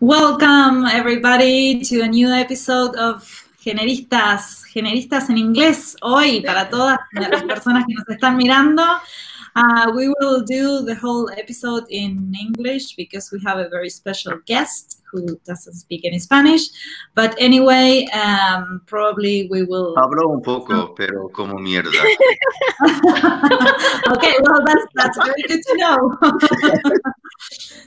Welcome, everybody, to a new episode of Generistas, Generistas en inglés, hoy para todas las personas que nos están mirando. Uh, we will do the whole episode in English because we have a very special guest who doesn't speak any Spanish. But anyway, um, probably we will. Hablo un poco, pero como mierda. okay, well, that's that's very good to know.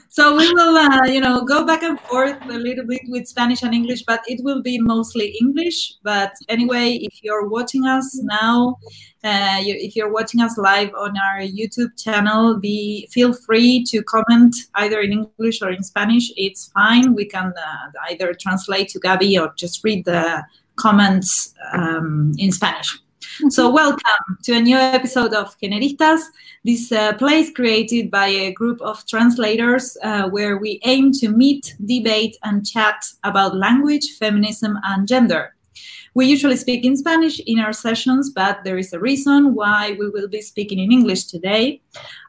so we will, uh, you know, go back and forth a little bit with Spanish and English, but it will be mostly English. But anyway, if you're watching us now, uh, you, if you're watching us live on our YouTube channel, be feel free to comment either in English or in Spanish. It's fine. We can uh, either translate to Gabi or just read the comments um, in Spanish. So, welcome to a new episode of Generistas. This uh, place created by a group of translators uh, where we aim to meet, debate, and chat about language, feminism, and gender. We usually speak in Spanish in our sessions, but there is a reason why we will be speaking in English today.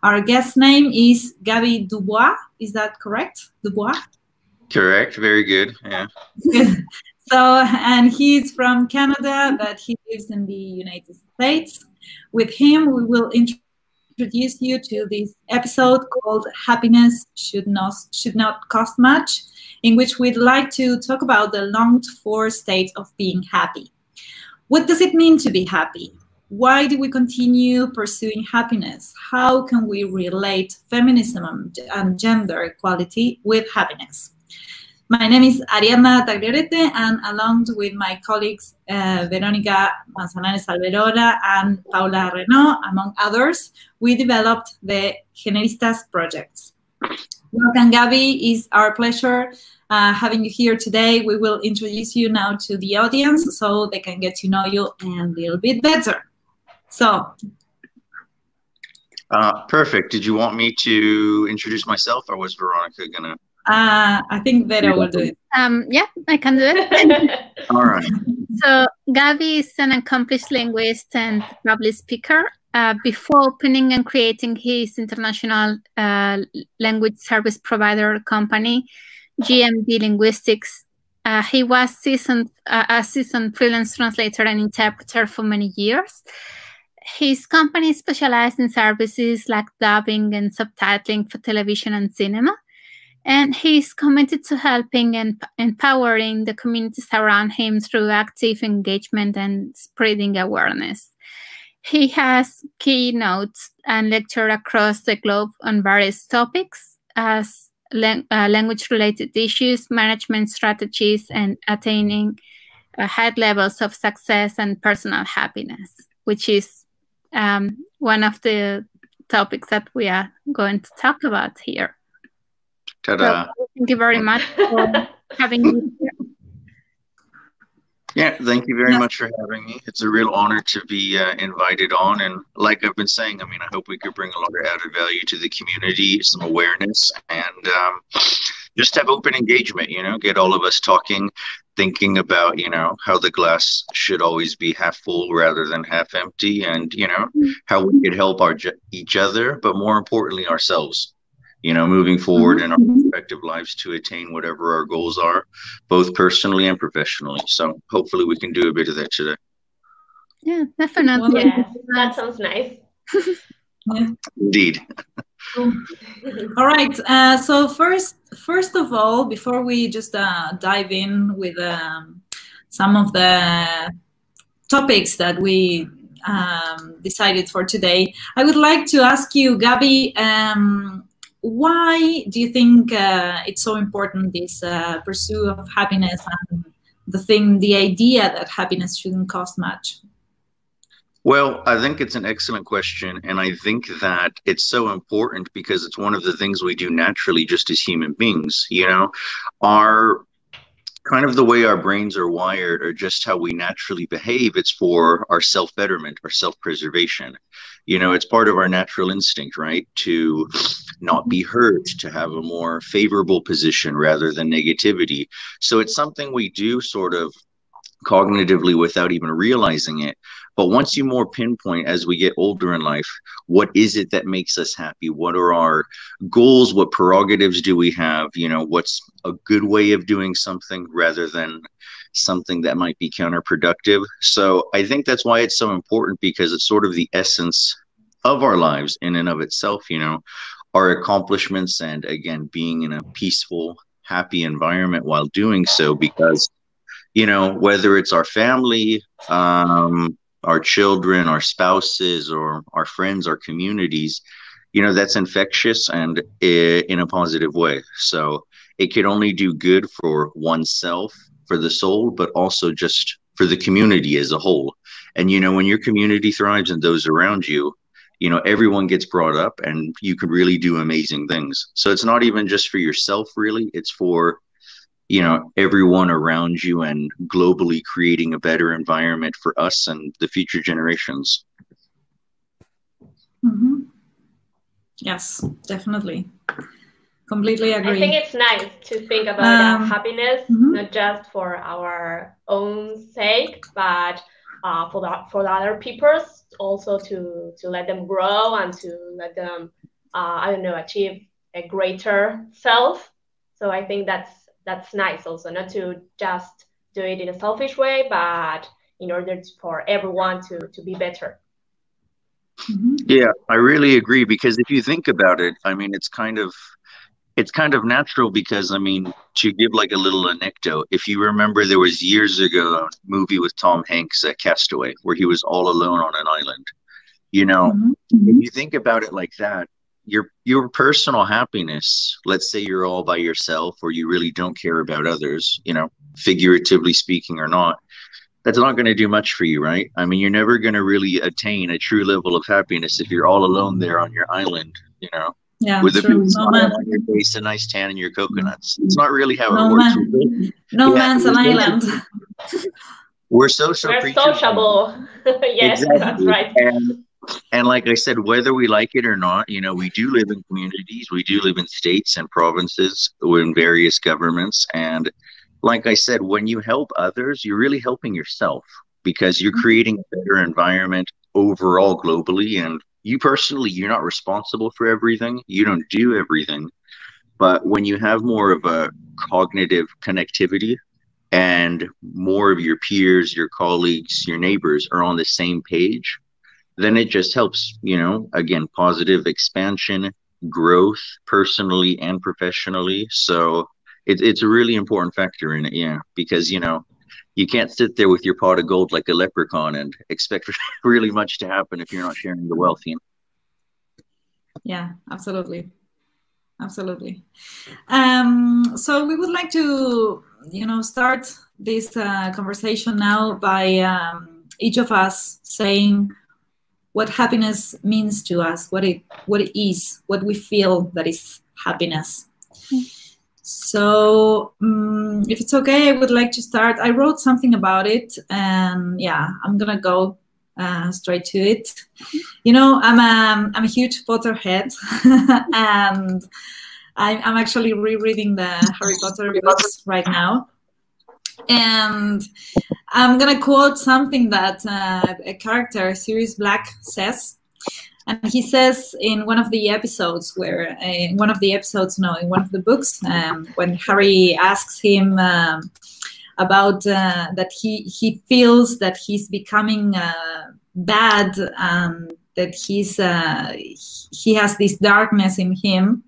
Our guest name is Gabi Dubois. Is that correct? Dubois? Correct. Very good. Yeah. So, and he's from Canada, but he lives in the United States. With him, we will introduce you to this episode called Happiness Should Not, Should Not Cost Much, in which we'd like to talk about the longed for state of being happy. What does it mean to be happy? Why do we continue pursuing happiness? How can we relate feminism and gender equality with happiness? My name is Ariadna Tagliarete, and along with my colleagues uh, Veronica Manzanares Alberola and Paula Renault, among others, we developed the Generistas projects. Welcome, Gabi. It's our pleasure uh, having you here today. We will introduce you now to the audience so they can get to know you a little bit better. So, uh, perfect. Did you want me to introduce myself, or was Veronica gonna? Uh, I think Vera will do it. Um, yeah, I can do it. All right. So Gabi is an accomplished linguist and public speaker. Uh, before opening and creating his international uh, language service provider company, GMD Linguistics, uh, he was seasoned, uh, a seasoned freelance translator and interpreter for many years. His company specialized in services like dubbing and subtitling for television and cinema and he's committed to helping and empowering the communities around him through active engagement and spreading awareness. He has keynotes and lecture across the globe on various topics as uh, language related issues, management strategies, and attaining uh, high levels of success and personal happiness, which is um, one of the topics that we are going to talk about here. Ta-da. So, thank you very much for having me here. Yeah, thank you very much for having me. It's a real honor to be uh, invited on. And like I've been saying, I mean, I hope we could bring a lot of added value to the community, some awareness, and um, just have open engagement, you know, get all of us talking, thinking about, you know, how the glass should always be half full rather than half empty, and, you know, how we could help our each other, but more importantly, ourselves you know, moving forward mm-hmm. in our respective lives to attain whatever our goals are, both personally and professionally. So hopefully we can do a bit of that today. Yeah, definitely. Yeah, that sounds nice. yeah. Indeed. all right. Uh, so first, first of all, before we just uh, dive in with um, some of the topics that we um, decided for today, I would like to ask you, Gabi. Um, why do you think uh, it's so important this uh, pursuit of happiness and the thing the idea that happiness shouldn't cost much? Well i think it's an excellent question and i think that it's so important because it's one of the things we do naturally just as human beings you know? Our kind of the way our brains are wired or just how we naturally behave it's for our self-betterment our self-preservation. You know it's part of our natural instinct right? To not be hurt to have a more favorable position rather than negativity. So it's something we do sort of cognitively without even realizing it. But once you more pinpoint as we get older in life, what is it that makes us happy? What are our goals? What prerogatives do we have? You know, what's a good way of doing something rather than something that might be counterproductive? So I think that's why it's so important because it's sort of the essence of our lives in and of itself, you know, our accomplishments and again, being in a peaceful, happy environment while doing so because you know, whether it's our family, um, our children, our spouses, or our friends, our communities, you know, that's infectious and in a positive way. So it can only do good for oneself, for the soul, but also just for the community as a whole. And, you know, when your community thrives and those around you, you know, everyone gets brought up and you can really do amazing things. So it's not even just for yourself, really, it's for you know everyone around you and globally creating a better environment for us and the future generations mm-hmm. yes definitely completely agree i think it's nice to think about um, happiness mm-hmm. not just for our own sake but uh, for the for the other people's also to to let them grow and to let them uh, i don't know achieve a greater self so i think that's that's nice also not to just do it in a selfish way but in order for everyone to to be better mm-hmm. yeah i really agree because if you think about it i mean it's kind of it's kind of natural because i mean to give like a little anecdote if you remember there was years ago a movie with tom hanks at castaway where he was all alone on an island you know mm-hmm. if you think about it like that your your personal happiness let's say you're all by yourself or you really don't care about others you know figuratively speaking or not that's not going to do much for you right i mean you're never going to really attain a true level of happiness if you're all alone there on your island you know yeah, with a big smile on your face, a nice tan, and your coconuts. It's mm-hmm. not really how no it works. Man. No yeah, man's an island. We're social. We're sociable. yes, exactly. that's right. And and like I said, whether we like it or not, you know, we do live in communities, we do live in states and provinces, in various governments. And like I said, when you help others, you're really helping yourself because you're mm-hmm. creating a better environment overall globally. And you personally, you're not responsible for everything, you don't do everything. But when you have more of a cognitive connectivity and more of your peers, your colleagues, your neighbors are on the same page, then it just helps, you know, again, positive expansion, growth personally and professionally. So it, it's a really important factor in it, yeah, because, you know, you can't sit there with your pot of gold like a leprechaun and expect really much to happen if you're not sharing the wealth. You know? Yeah, absolutely. Absolutely. Um, so we would like to, you know, start this uh, conversation now by um, each of us saying what happiness means to us, what it what it is, what we feel that is happiness. So, um, if it's okay, I would like to start. I wrote something about it, and yeah, I'm gonna go uh, straight to it. You know, I'm a I'm a huge Potterhead, and I'm, I'm actually rereading the Harry Potter books right now. And I'm gonna quote something that uh, a character, Sirius Black, says. And he says in one of the episodes, where uh, one of the episodes, no, in one of the books, um, when Harry asks him um, about uh, that he he feels that he's becoming uh, bad, that he's uh, he has this darkness in him,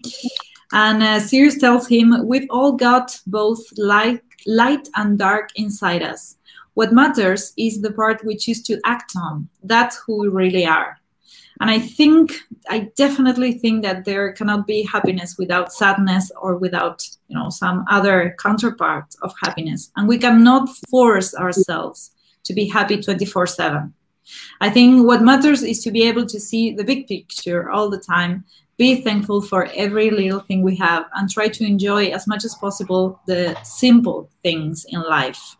and uh, Sirius tells him, "We've all got both light light and dark inside us. What matters is the part we choose to act on. That's who we really are. And I think, I definitely think that there cannot be happiness without sadness or without, you know, some other counterpart of happiness. And we cannot force ourselves to be happy 24 7. I think what matters is to be able to see the big picture all the time be thankful for every little thing we have and try to enjoy as much as possible the simple things in life.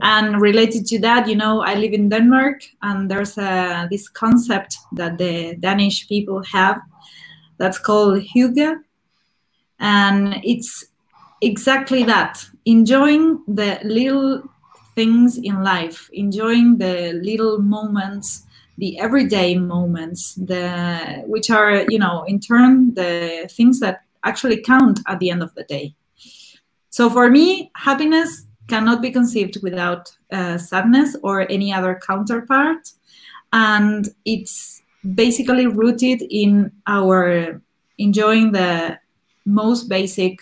And related to that, you know, I live in Denmark and there's a, this concept that the Danish people have that's called hygge. And it's exactly that enjoying the little things in life, enjoying the little moments, the everyday moments, the which are, you know, in turn the things that actually count at the end of the day. So for me, happiness cannot be conceived without uh, sadness or any other counterpart. And it's basically rooted in our enjoying the most basic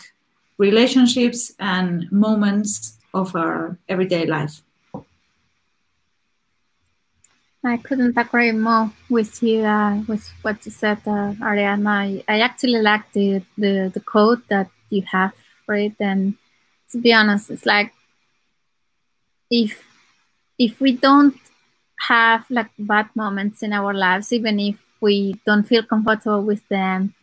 relationships and moments of our everyday life. I couldn't agree more with you uh, with what you said, uh, Ariana. I, I actually like the, the, the quote that you have it. And to be honest, it's like if if we don't have like bad moments in our lives, even if we don't feel comfortable with them,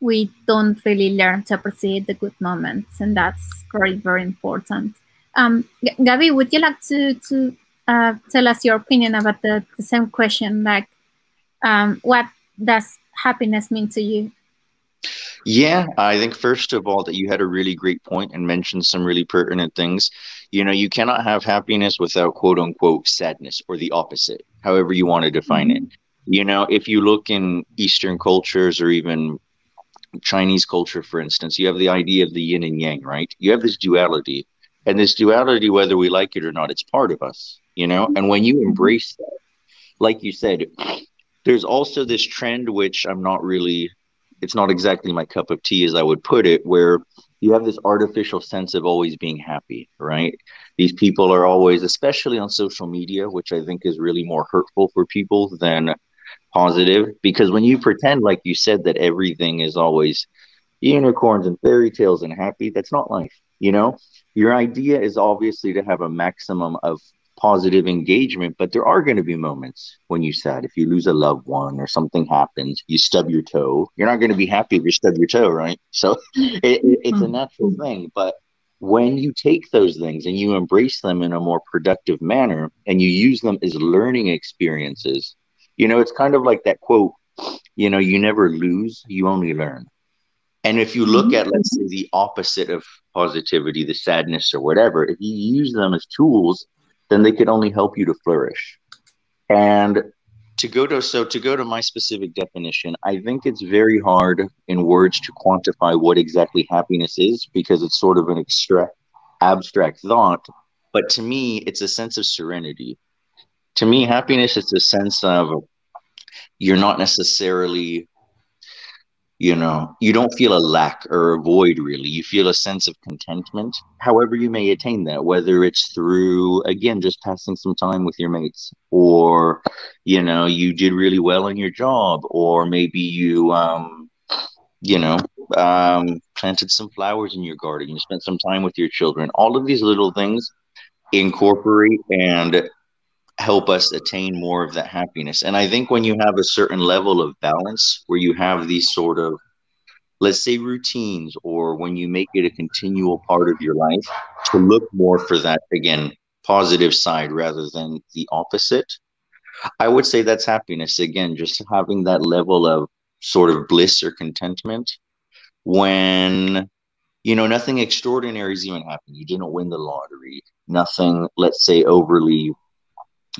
we don't really learn to appreciate the good moments, and that's very very important. Um, Gabi, would you like to to uh, tell us your opinion about the, the same question? Like, um, what does happiness mean to you? Yeah, I think first of all that you had a really great point and mentioned some really pertinent things. You know, you cannot have happiness without quote unquote sadness or the opposite, however you want to define mm-hmm. it. You know, if you look in Eastern cultures or even Chinese culture, for instance, you have the idea of the yin and yang, right? You have this duality. And this duality, whether we like it or not, it's part of us, you know? And when you mm-hmm. embrace that, like you said, there's also this trend, which I'm not really it's not exactly my cup of tea as I would put it, where you have this artificial sense of always being happy, right? These people are always, especially on social media, which I think is really more hurtful for people than positive. Because when you pretend, like you said, that everything is always unicorns and fairy tales and happy, that's not life. You know, your idea is obviously to have a maximum of positive engagement, but there are going to be moments when you sad. If you lose a loved one or something happens, you stub your toe. You're not going to be happy if you stub your toe, right? So it, it, it's a mm-hmm. natural thing. But when you take those things and you embrace them in a more productive manner and you use them as learning experiences, you know, it's kind of like that quote, you know, you never lose, you only learn. And if you look mm-hmm. at, let's say, the opposite of positivity, the sadness or whatever, if you use them as tools then they could only help you to flourish. And to go to so to go to my specific definition, I think it's very hard in words to quantify what exactly happiness is because it's sort of an abstract thought. But to me, it's a sense of serenity. To me, happiness is a sense of you're not necessarily you know you don't feel a lack or a void really. You feel a sense of contentment however you may attain that whether it's through again just passing some time with your mates or you know you did really well in your job or maybe you um you know um planted some flowers in your garden you spent some time with your children. All of these little things incorporate and help us attain more of that happiness. And I think when you have a certain level of balance where you have these sort of, let's say, routines, or when you make it a continual part of your life, to look more for that, again, positive side rather than the opposite, I would say that's happiness. Again, just having that level of sort of bliss or contentment when you know nothing extraordinary is even happening you didn't win the lottery nothing let's say overly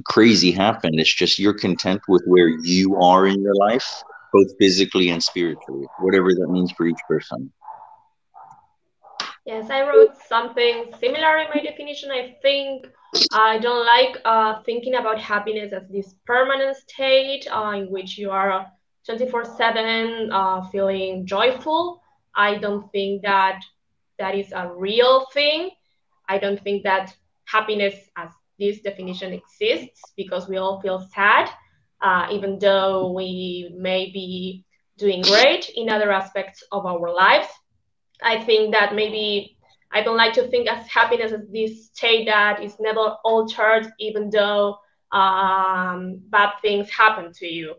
crazy happened. It's just you're content with where you are in your life, both physically and spiritually, whatever that means for each person. Yes, I wrote something similar in my definition. I think I don't like uh, thinking about happiness as this permanent state uh, in which you are 24 uh, 7 uh, feeling joyful. I don't think that that is a real thing. I don't think that happiness as this definition exists because we all feel sad, uh, even though we may be doing great in other aspects of our lives. I think that maybe I don't like to think as happiness as this state that is never altered, even though um, bad things happen to you.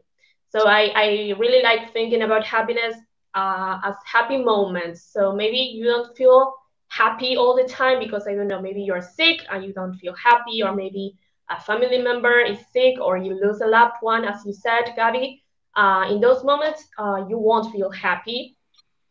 So I, I really like thinking about happiness uh, as happy moments. So maybe you don't feel happy all the time because I don't know, maybe you're sick and you don't feel happy, or maybe a family member is sick, or you lose a loved one, as you said, Gabi. Uh, in those moments, uh, you won't feel happy.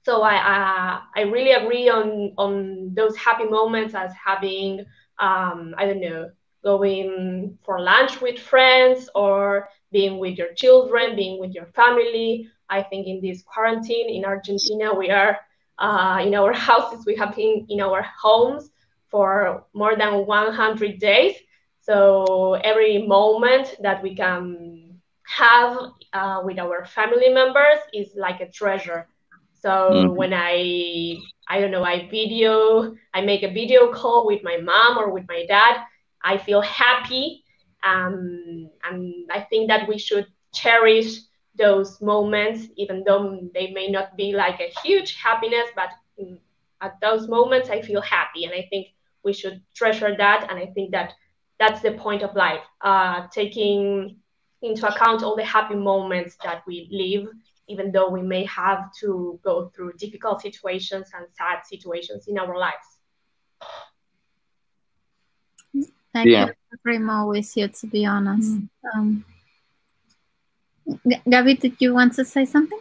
So I, uh, I really agree on on those happy moments as having um, I don't know going for lunch with friends or being with your children, being with your family. I think in this quarantine in Argentina, we are uh, in our houses, we have been in our homes for more than 100 days. So every moment that we can have uh, with our family members is like a treasure. So mm-hmm. when I, I don't know, I video, I make a video call with my mom or with my dad, I feel happy. Um, and I think that we should cherish those moments, even though they may not be like a huge happiness, but at those moments I feel happy. And I think we should treasure that. And I think that that's the point of life, uh, taking into account all the happy moments that we live, even though we may have to go through difficult situations and sad situations in our lives. Thank yeah. you. Primo with you, to be honest. Mm. Um, Gabi, did you want to say something?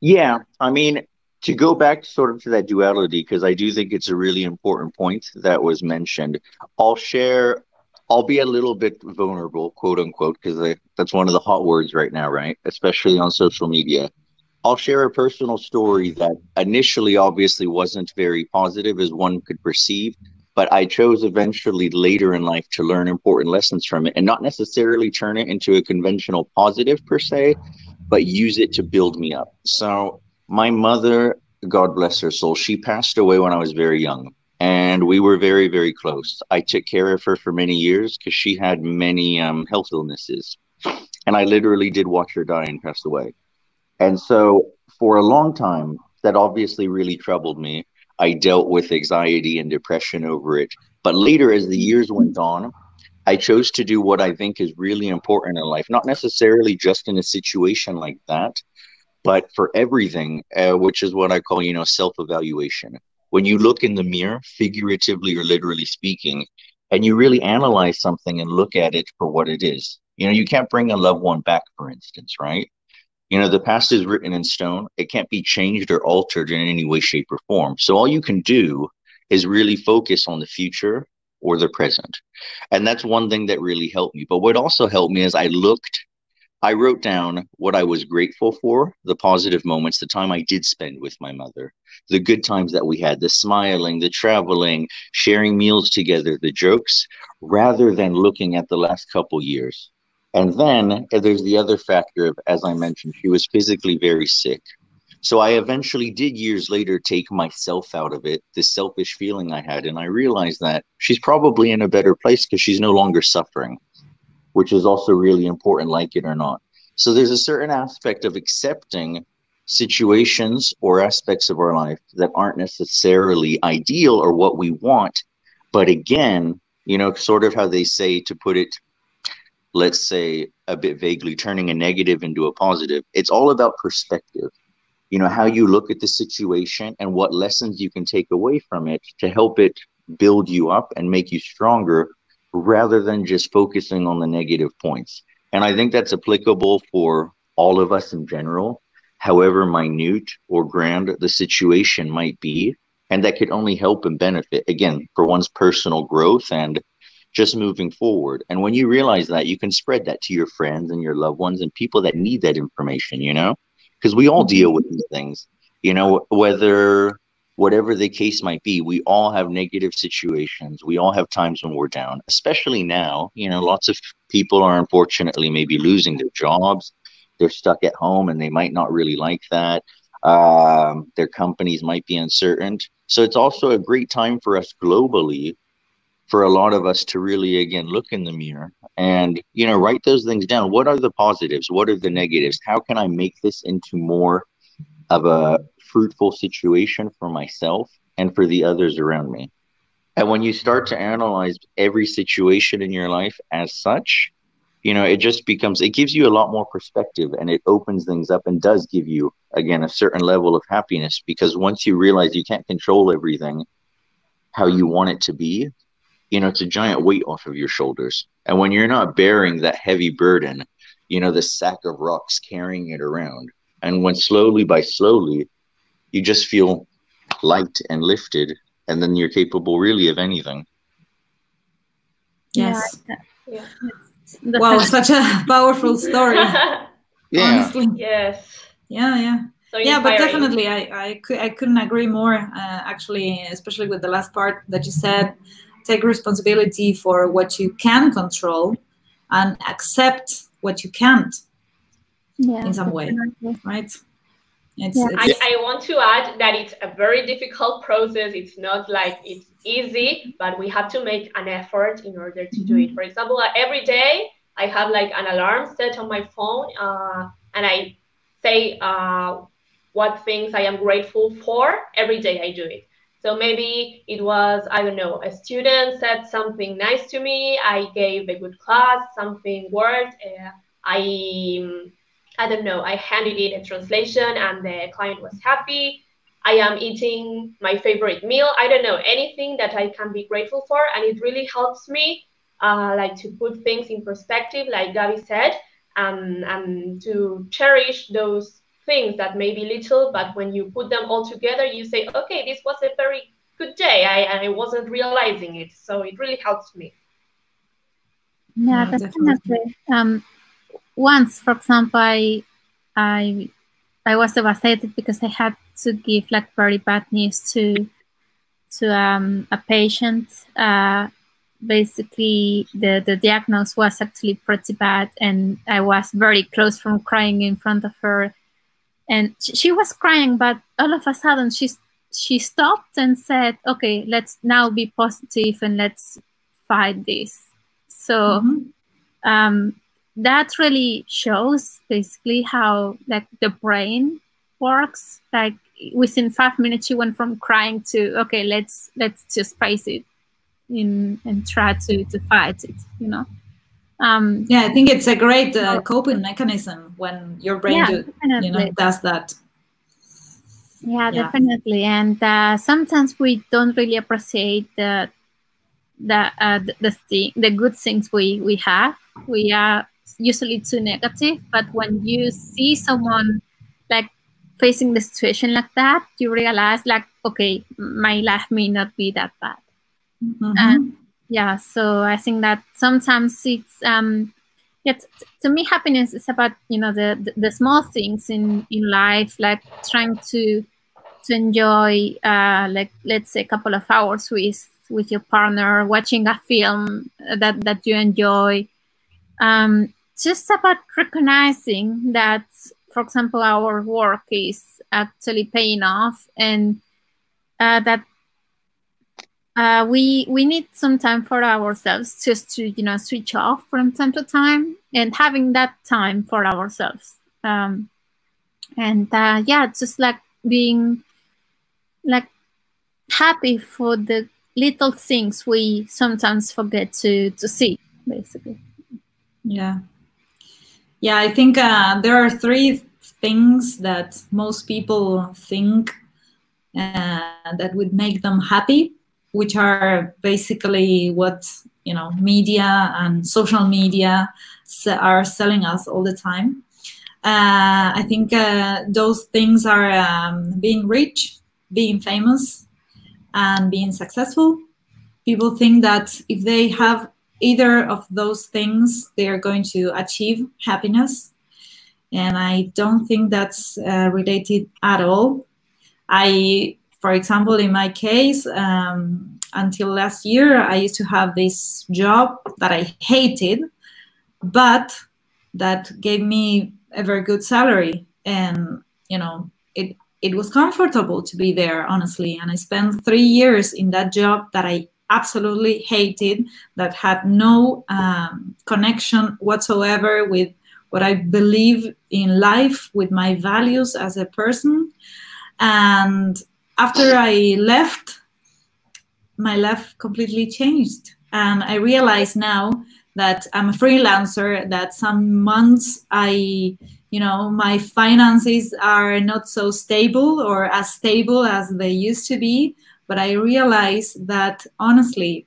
Yeah, I mean, to go back sort of to that duality, because I do think it's a really important point that was mentioned. I'll share, I'll be a little bit vulnerable, quote unquote, because that's one of the hot words right now, right? Especially on social media. I'll share a personal story that initially obviously wasn't very positive as one could perceive, but I chose eventually later in life to learn important lessons from it and not necessarily turn it into a conventional positive per se, but use it to build me up. So, my mother, God bless her soul, she passed away when I was very young and we were very, very close. I took care of her for many years because she had many um, health illnesses. And I literally did watch her die and pass away. And so, for a long time, that obviously really troubled me I dealt with anxiety and depression over it. But later, as the years went on, I chose to do what I think is really important in life, not necessarily just in a situation like that, but for everything, uh, which is what I call, you know, self evaluation. When you look in the mirror, figuratively or literally speaking, and you really analyze something and look at it for what it is. You know, you can't bring a loved one back, for instance, right? You know, the past is written in stone. It can't be changed or altered in any way, shape, or form. So all you can do is really focus on the future or the present. And that's one thing that really helped me. But what also helped me is I looked, I wrote down what I was grateful for, the positive moments, the time I did spend with my mother, the good times that we had, the smiling, the traveling, sharing meals together, the jokes, rather than looking at the last couple years. And then uh, there's the other factor of, as I mentioned, she was physically very sick. So I eventually did years later take myself out of it, this selfish feeling I had. And I realized that she's probably in a better place because she's no longer suffering, which is also really important, like it or not. So there's a certain aspect of accepting situations or aspects of our life that aren't necessarily ideal or what we want. But again, you know, sort of how they say to put it let's say a bit vaguely turning a negative into a positive. It's all about perspective. You know how you look at the situation and what lessons you can take away from it to help it build you up and make you stronger rather than just focusing on the negative points. And i think that's applicable for all of us in general however minute or grand the situation might be and that could only help and benefit again for one's personal growth and just moving forward. And when you realize that, you can spread that to your friends and your loved ones and people that need that information, you know, because we all deal with these things, you know, whether whatever the case might be, we all have negative situations. We all have times when we're down, especially now. You know, lots of people are unfortunately maybe losing their jobs. They're stuck at home and they might not really like that. Um, their companies might be uncertain. So it's also a great time for us globally for a lot of us to really again look in the mirror and you know write those things down. What are the positives? What are the negatives? How can i make this into more of a fruitful situation for myself and for the others around me? And when you start to analyze every situation in your life as such you know it just becomes it gives you a lot more perspective and it opens things up and does give you again a certain level of happiness because once you realize you can't control everything how you want it to be you know, it's a giant weight off of your shoulders. And when you're not bearing that heavy burden, you know, the sack of rocks carrying it around, and when slowly by slowly, you just feel light and lifted, and then you're capable really of anything. Yes. Yeah. yeah. Wow, such a powerful story. yeah. Honestly. Yes. Yeah, yeah. So yeah, but definitely, I I, I couldn't agree more. Uh, actually, especially with the last part that you said, take responsibility for what you can control, and accept what you can't. Yeah, in some way, right? It's, yeah. it's, I, I want to add that it's a very difficult process. It's not like it's easy, but we have to make an effort in order to do it. Mm-hmm. For example, every day I have like an alarm set on my phone, uh, and I say uh, what things I am grateful for. Every day I do it. So maybe it was, I don't know, a student said something nice to me. I gave a good class, something worked. Uh, I I don't know, I handed it a translation and the client was happy. I am eating my favorite meal. I don't know, anything that I can be grateful for. And it really helps me uh, like to put things in perspective, like Gabi said, um, and to cherish those things that may be little, but when you put them all together, you say, okay, this was a very good day. I, I wasn't realizing it. So it really helps me. Yeah, definitely. Um, once, for example, I, I, I was devastated because I had to give like very bad news to, to um, a patient. Uh, basically, the the diagnosis was actually pretty bad, and I was very close from crying in front of her, and she was crying, but all of a sudden she she stopped and said, "Okay, let's now be positive and let's fight this." So. Mm-hmm. Um, that really shows basically how like the brain works like within five minutes she went from crying to okay let's let's just face it in and try to to fight it you know um yeah i think it's a great uh, coping mechanism when your brain yeah, do, you know does that. Yeah, yeah. definitely. And uh, sometimes we don't really appreciate the the uh, the, the, the good things we we have. We are usually too negative but when you see someone like facing the situation like that you realize like okay my life may not be that bad. Mm-hmm. and yeah so i think that sometimes it's um it's to me happiness is about you know the, the, the small things in in life like trying to to enjoy uh like let's say a couple of hours with with your partner watching a film that that you enjoy. Um just about recognizing that, for example, our work is actually paying off and uh, that uh, we we need some time for ourselves just to you know switch off from time to time and having that time for ourselves. Um, and uh, yeah just like being like happy for the little things we sometimes forget to to see basically. Yeah. Yeah, I think uh, there are three things that most people think uh, that would make them happy, which are basically what you know media and social media are selling us all the time. Uh, I think uh, those things are um, being rich, being famous, and being successful. People think that if they have either of those things, they are going to achieve happiness. And I don't think that's uh, related at all. I, for example, in my case, um, until last year, I used to have this job that I hated, but that gave me a very good salary. And, you know, it, it was comfortable to be there, honestly. And I spent three years in that job that I absolutely hated, that had no um, connection whatsoever with what I believe in life, with my values as a person. And after I left, my life completely changed. And I realize now that I'm a freelancer, that some months I, you know, my finances are not so stable or as stable as they used to be. But I realize that honestly,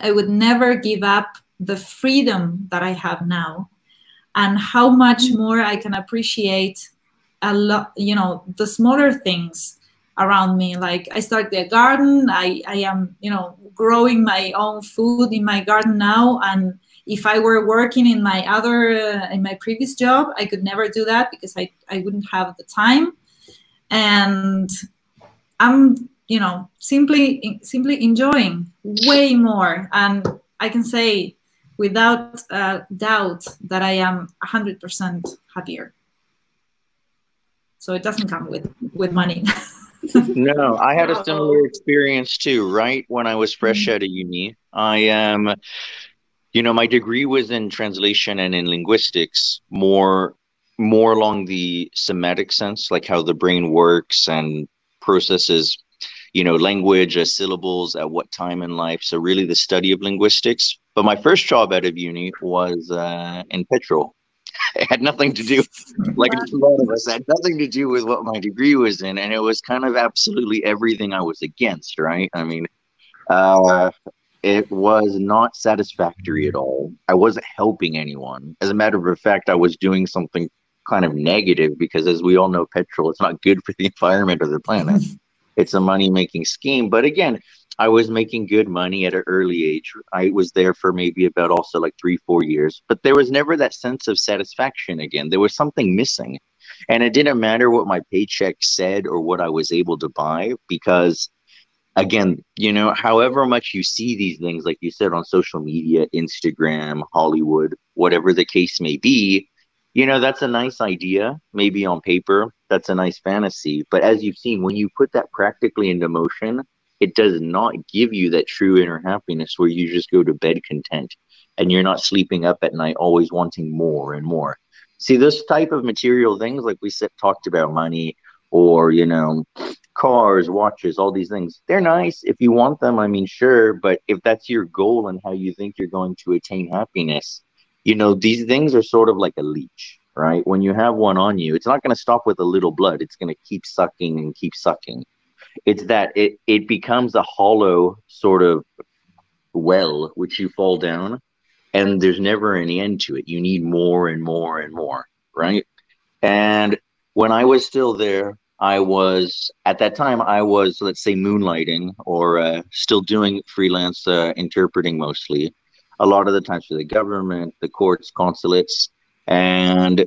I would never give up the freedom that I have now and how much mm-hmm. more I can appreciate a lot, you know, the smaller things around me. Like I started a garden. I, I am, you know, growing my own food in my garden now. And if I were working in my other, uh, in my previous job, I could never do that because I, I wouldn't have the time. And I'm, you know, simply, simply enjoying way more. And I can say without uh, doubt that I am 100% happier. So it doesn't come with, with money. no, I had a similar experience too, right? When I was fresh mm-hmm. out of uni. I am, um, you know, my degree was in translation and in linguistics, more more along the semantic sense, like how the brain works and processes, you know, language, uh, syllables at what time in life. So really the study of linguistics. But my first job out of uni was uh, in petrol it had nothing to do, like a lot of us, had nothing to do with what my degree was in, and it was kind of absolutely everything I was against. Right? I mean, uh, it was not satisfactory at all. I wasn't helping anyone. As a matter of fact, I was doing something kind of negative because, as we all know, petrol is not good for the environment or the planet. it's a money making scheme. But again, I was making good money at an early age. I was there for maybe about also like three, four years, but there was never that sense of satisfaction again. There was something missing. And it didn't matter what my paycheck said or what I was able to buy because, again, you know, however much you see these things, like you said on social media, Instagram, Hollywood, whatever the case may be, you know, that's a nice idea, maybe on paper, that's a nice fantasy. But as you've seen, when you put that practically into motion, it does not give you that true inner happiness where you just go to bed content and you're not sleeping up at night always wanting more and more. See, this type of material things, like we said, talked about money or, you know, cars, watches, all these things, they're nice if you want them. I mean, sure. But if that's your goal and how you think you're going to attain happiness, you know, these things are sort of like a leech, right? When you have one on you, it's not going to stop with a little blood. It's going to keep sucking and keep sucking it's that it it becomes a hollow sort of well which you fall down and there's never an end to it. You need more and more and more right? And when i was still there i was at that time i was let's say moonlighting or uh, still doing freelance uh, interpreting mostly. A lot of the times for the government the courts consulates and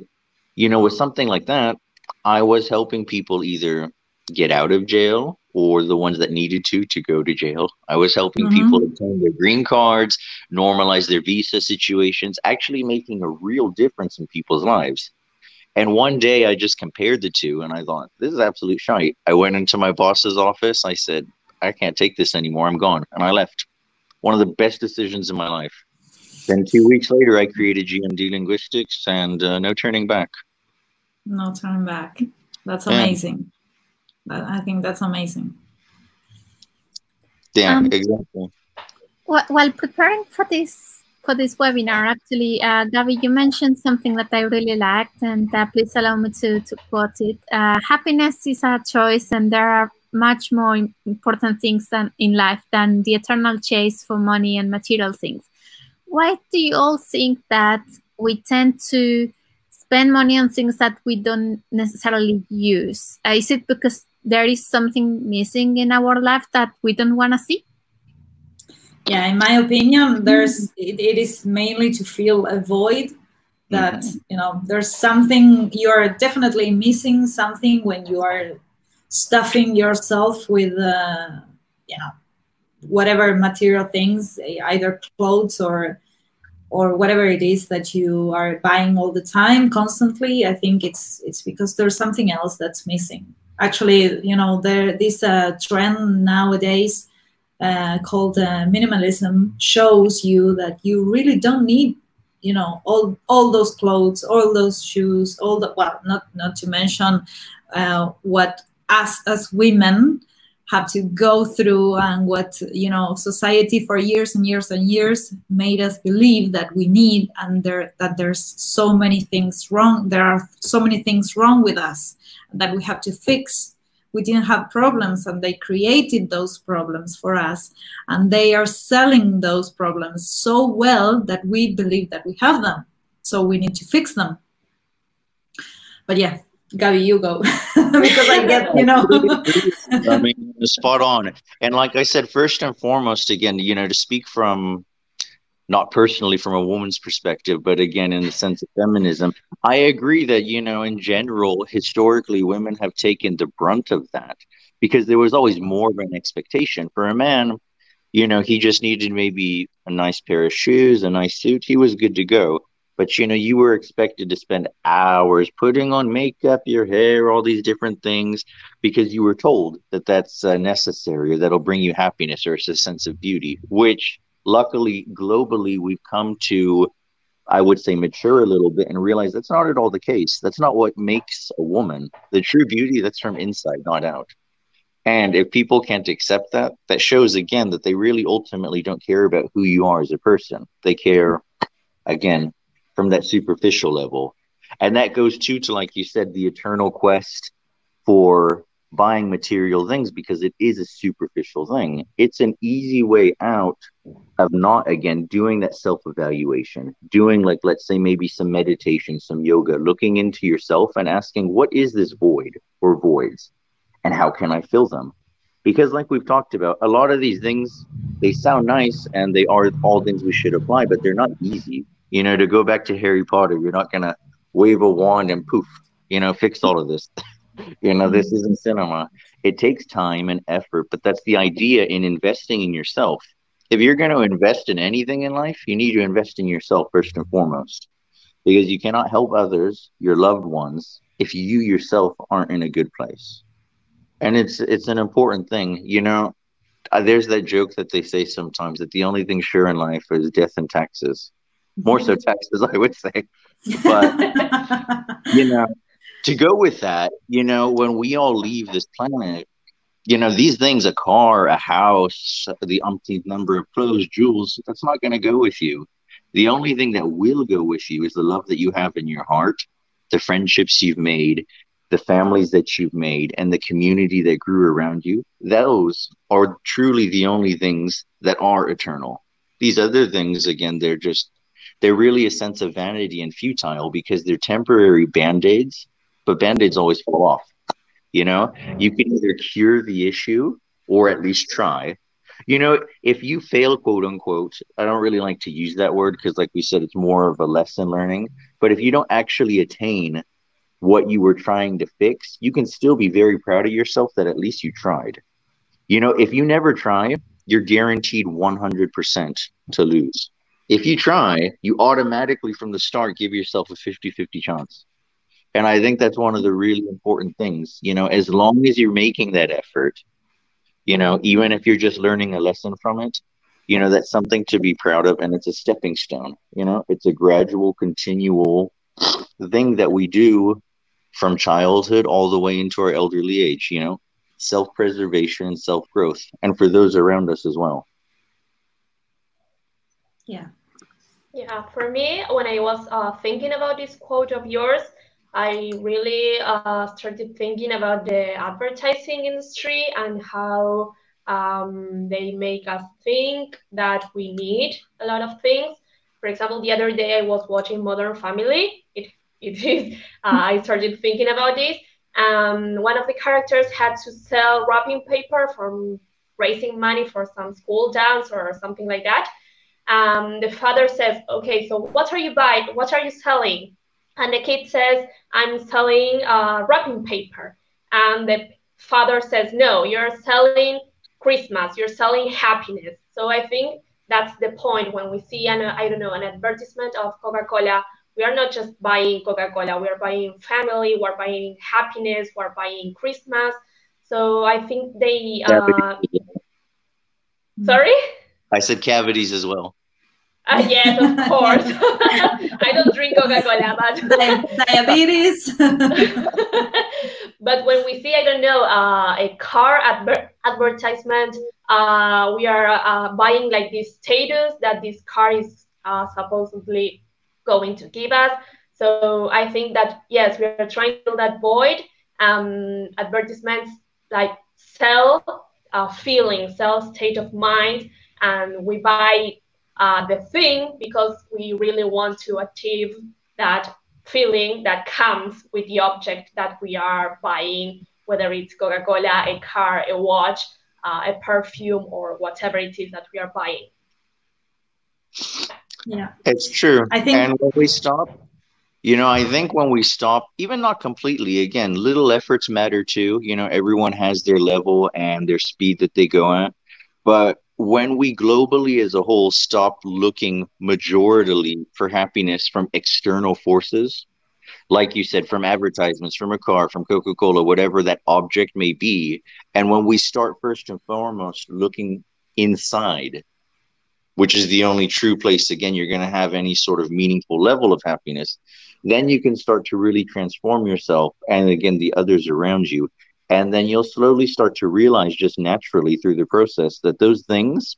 you know with something like that i was helping people either get out of jail or the ones that needed to to go to jail. I was helping mm-hmm. people obtain their green cards, normalize their visa situations, actually making a real difference in people's lives. And one day I just compared the two and I thought, this is absolute shite. I went into my boss's office. I said, I can't take this anymore. I'm gone. And I left. One of the best decisions in my life. Then two weeks later, I created GMD Linguistics and uh, no turning back. No turning back. That's amazing. I think that's amazing. Yeah, um, exactly. While preparing for this for this webinar, actually, uh, Gabi, you mentioned something that I really liked, and uh, please allow me to, to quote it. Uh, happiness is a choice, and there are much more important things than in life than the eternal chase for money and material things. Why do you all think that we tend to spend money on things that we don't necessarily use? Uh, is it because there is something missing in our life that we don't want to see? Yeah, in my opinion, there's it, it is mainly to fill a void that mm-hmm. you know there's something you're definitely missing something when you are stuffing yourself with uh, you know whatever material things either clothes or or whatever it is that you are buying all the time constantly i think it's it's because there's something else that's missing actually, you know, there this uh, trend nowadays uh, called uh, minimalism shows you that you really don't need, you know, all all those clothes, all those shoes, all the well, not not to mention uh, what us as women have to go through and what you know society for years and years and years made us believe that we need and there that there's so many things wrong there are so many things wrong with us that we have to fix. We didn't have problems and they created those problems for us. And they are selling those problems so well that we believe that we have them. So we need to fix them. But yeah, Gabi, you go because I get, you know. I mean, spot on. And like I said, first and foremost, again, you know, to speak from not personally from a woman's perspective, but again, in the sense of feminism, I agree that, you know, in general, historically, women have taken the brunt of that because there was always more of an expectation. For a man, you know, he just needed maybe a nice pair of shoes, a nice suit, he was good to go. But you know, you were expected to spend hours putting on makeup, your hair, all these different things, because you were told that that's uh, necessary, or that'll bring you happiness, or it's a sense of beauty. Which, luckily, globally, we've come to, I would say, mature a little bit and realize that's not at all the case. That's not what makes a woman. The true beauty that's from inside, not out. And if people can't accept that, that shows again that they really ultimately don't care about who you are as a person. They care, again, from that superficial level. And that goes too to, like you said, the eternal quest for buying material things because it is a superficial thing. It's an easy way out of not, again, doing that self evaluation, doing, like, let's say, maybe some meditation, some yoga, looking into yourself and asking, what is this void or voids? And how can I fill them? Because, like we've talked about, a lot of these things, they sound nice and they are all things we should apply, but they're not easy. You know, to go back to Harry Potter, you're not gonna wave a wand and poof, you know, fix all of this. you know, this mm-hmm. isn't cinema. It takes time and effort, but that's the idea in investing in yourself. If you're going to invest in anything in life, you need to invest in yourself first and foremost, because you cannot help others, your loved ones, if you yourself aren't in a good place. And it's it's an important thing, you know. There's that joke that they say sometimes that the only thing sure in life is death and taxes more so Texas, I would say. But you know, to go with that, you know, when we all leave this planet, you know, these things, a car, a house, the umpteenth number of clothes, jewels, that's not going to go with you. The only thing that will go with you is the love that you have in your heart, the friendships you've made, the families that you've made, and the community that grew around you. Those are truly the only things that are eternal. These other things, again, they're just they're really a sense of vanity and futile because they're temporary band-aids but band-aids always fall off you know? You can either cure the issue or at least try. You know if you fail quote unquote i don't really like to use that word because like we said it's more of a lesson learning but if you don't actually attain what you were trying to fix you can still be very proud of yourself that at least you tried. You know if you never try you're guaranteed 100% to lose if you try, you automatically from the start give yourself a 50 50 chance. And I think that's one of the really important things. You know, as long as you're making that effort, you know, even if you're just learning a lesson from it, you know, that's something to be proud of. And it's a stepping stone. You know, it's a gradual, continual thing that we do from childhood all the way into our elderly age, you know, self preservation, and self growth, and for those around us as well. Yeah. Yeah, for me, when I was uh, thinking about this quote of yours, I really uh, started thinking about the advertising industry and how um, they make us think that we need a lot of things. For example, the other day I was watching Modern Family. It, it is, uh, I started thinking about this. Um, one of the characters had to sell wrapping paper from raising money for some school dance or something like that um, the father says, okay, so what are you buying? What are you selling? And the kid says, I'm selling uh, wrapping paper. And the father says, no, you're selling Christmas, you're selling happiness. So I think that's the point when we see an, I don't know, an advertisement of Coca-Cola, we are not just buying Coca-Cola, we are buying family, we're buying happiness, we're buying Christmas. So I think they, uh, sorry? I said cavities as well. Uh, yes, of course. I don't drink Coca-Cola, but diabetes. but when we see, I don't know, uh, a car adver- advertisement, uh, we are uh, buying like this status that this car is uh, supposedly going to give us. So I think that yes, we are trying to fill that void. Um, advertisements like sell uh, feeling, sell state of mind, and we buy uh, the thing because we really want to achieve that feeling that comes with the object that we are buying, whether it's Coca Cola, a car, a watch, uh, a perfume, or whatever it is that we are buying. Yeah, it's true. I think, and when we stop, you know, I think when we stop, even not completely, again, little efforts matter too. You know, everyone has their level and their speed that they go at. But when we globally as a whole stop looking majoritarily for happiness from external forces, like you said, from advertisements, from a car, from Coca Cola, whatever that object may be, and when we start first and foremost looking inside, which is the only true place, again, you're going to have any sort of meaningful level of happiness, then you can start to really transform yourself and again, the others around you and then you'll slowly start to realize just naturally through the process that those things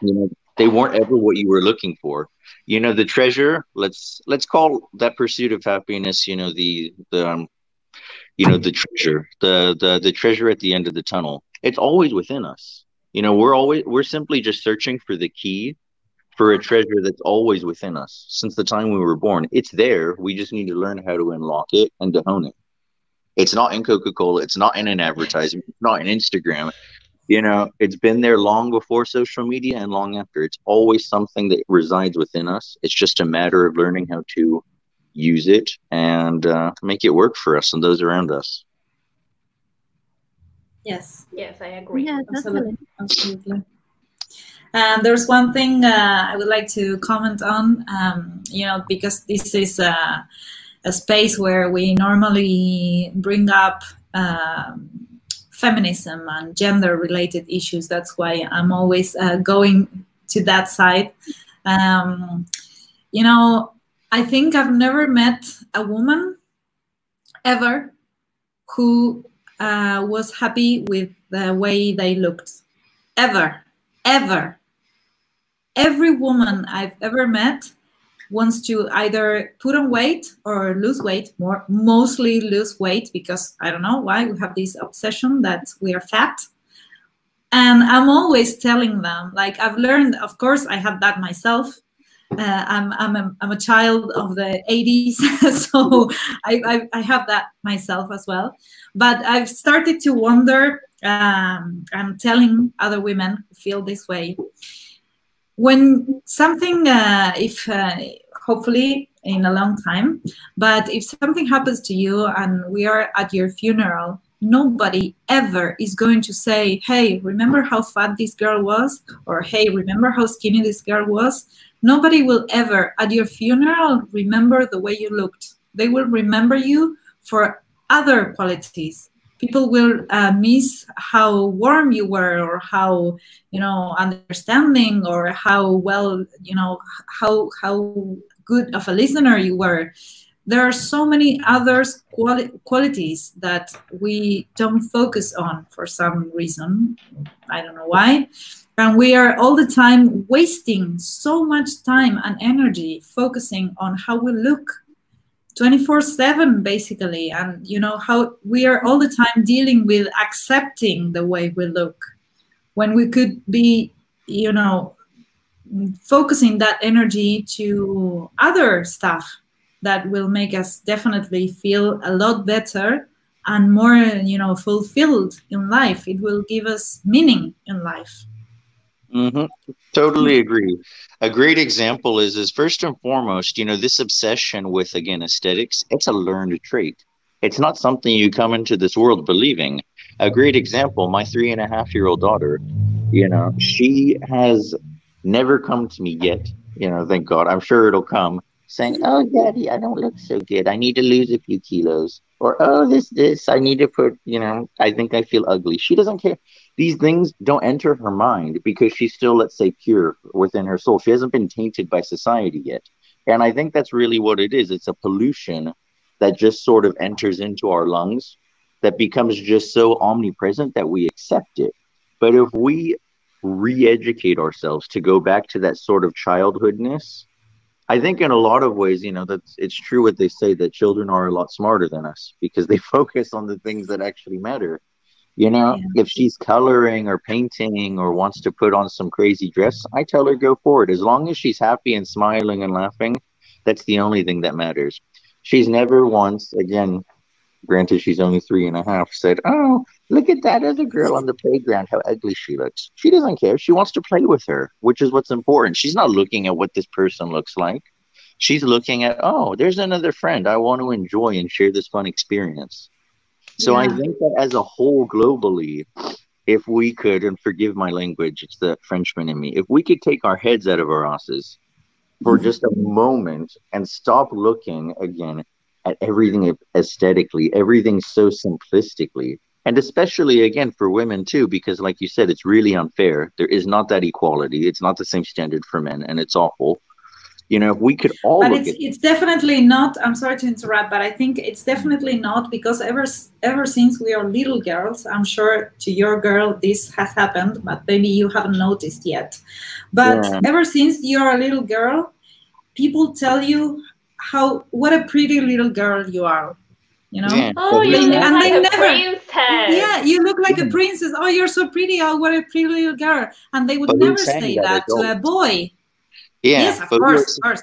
you know they weren't ever what you were looking for. You know the treasure let's let's call that pursuit of happiness you know the the um, you know the treasure the the the treasure at the end of the tunnel. It's always within us. You know we're always we're simply just searching for the key for a treasure that's always within us since the time we were born. It's there. We just need to learn how to unlock it and to hone it it's not in Coca Cola. It's not in an advertisement. It's not in Instagram. You know, it's been there long before social media and long after. It's always something that resides within us. It's just a matter of learning how to use it and uh, make it work for us and those around us. Yes. Yes, I agree. Yeah, absolutely. Absolutely. And there's one thing uh, I would like to comment on, um, you know, because this is uh, a space where we normally bring up um, feminism and gender related issues. That's why I'm always uh, going to that side. Um, you know, I think I've never met a woman ever who uh, was happy with the way they looked. Ever, ever. Every woman I've ever met wants to either put on weight or lose weight, more mostly lose weight because I don't know why we have this obsession that we are fat. And I'm always telling them, like I've learned, of course, I have that myself. Uh, I'm, I'm, a, I'm a child of the 80s, so I, I, I, have that myself as well. But I've started to wonder, um, I'm telling other women who feel this way, when something, uh, if uh, hopefully in a long time, but if something happens to you and we are at your funeral, nobody ever is going to say, hey, remember how fat this girl was? Or hey, remember how skinny this girl was? Nobody will ever at your funeral remember the way you looked. They will remember you for other qualities people will uh, miss how warm you were or how you know understanding or how well you know how how good of a listener you were. There are so many other quali- qualities that we don't focus on for some reason. I don't know why. And we are all the time wasting so much time and energy focusing on how we look 24 7 basically. And you know how we are all the time dealing with accepting the way we look. When we could be you know focusing that energy to other stuff that will make us definitely feel a lot better and more you know fulfilled in life. It will give us meaning in life Mm-hmm. Totally agree. A great example is is first and foremost, you know, this obsession with again aesthetics. It's a learned trait. It's not something you come into this world believing. A great example, my three and a half year old daughter, you know, she has never come to me yet. You know, thank God. I'm sure it'll come saying, "Oh, Daddy, I don't look so good. I need to lose a few kilos." Or, "Oh, this, this. I need to put. You know, I think I feel ugly." She doesn't care these things don't enter her mind because she's still, let's say, pure within her soul. She hasn't been tainted by society yet. And I think that's really what it is. It's a pollution that just sort of enters into our lungs that becomes just so omnipresent that we accept it. But if we re educate ourselves to go back to that sort of childhoodness, I think in a lot of ways, you know, that's it's true what they say that children are a lot smarter than us because they focus on the things that actually matter. You know, yeah. if she's coloring or painting or wants to put on some crazy dress, I tell her go for it. As long as she's happy and smiling and laughing, that's the only thing that matters. She's never once, again, granted she's only three and a half, said, Oh, look at that other girl on the playground, how ugly she looks. She doesn't care. She wants to play with her, which is what's important. She's not looking at what this person looks like. She's looking at, oh, there's another friend. I want to enjoy and share this fun experience. So yeah. I think that as a whole, globally, if we could, and forgive my language, it's the Frenchman in me, if we could take our heads out of our asses for mm-hmm. just a moment and stop looking again at everything aesthetically, everything so simplistically, and especially again for women too, because like you said, it's really unfair. There is not that equality. It's not the same standard for men, and it's awful you know we could all but it's, at- it's definitely not i'm sorry to interrupt but i think it's definitely not because ever ever since we are little girls i'm sure to your girl this has happened but maybe you haven't noticed yet. But yeah. ever since you're a little girl people tell you how what a pretty little girl you are you know? Yeah. oh you look and like they never princess. yeah you look like a mm. princess. Oh you're so pretty. Oh what a pretty little girl. And they would but never say that, that to a boy yeah, yes, of course, of course.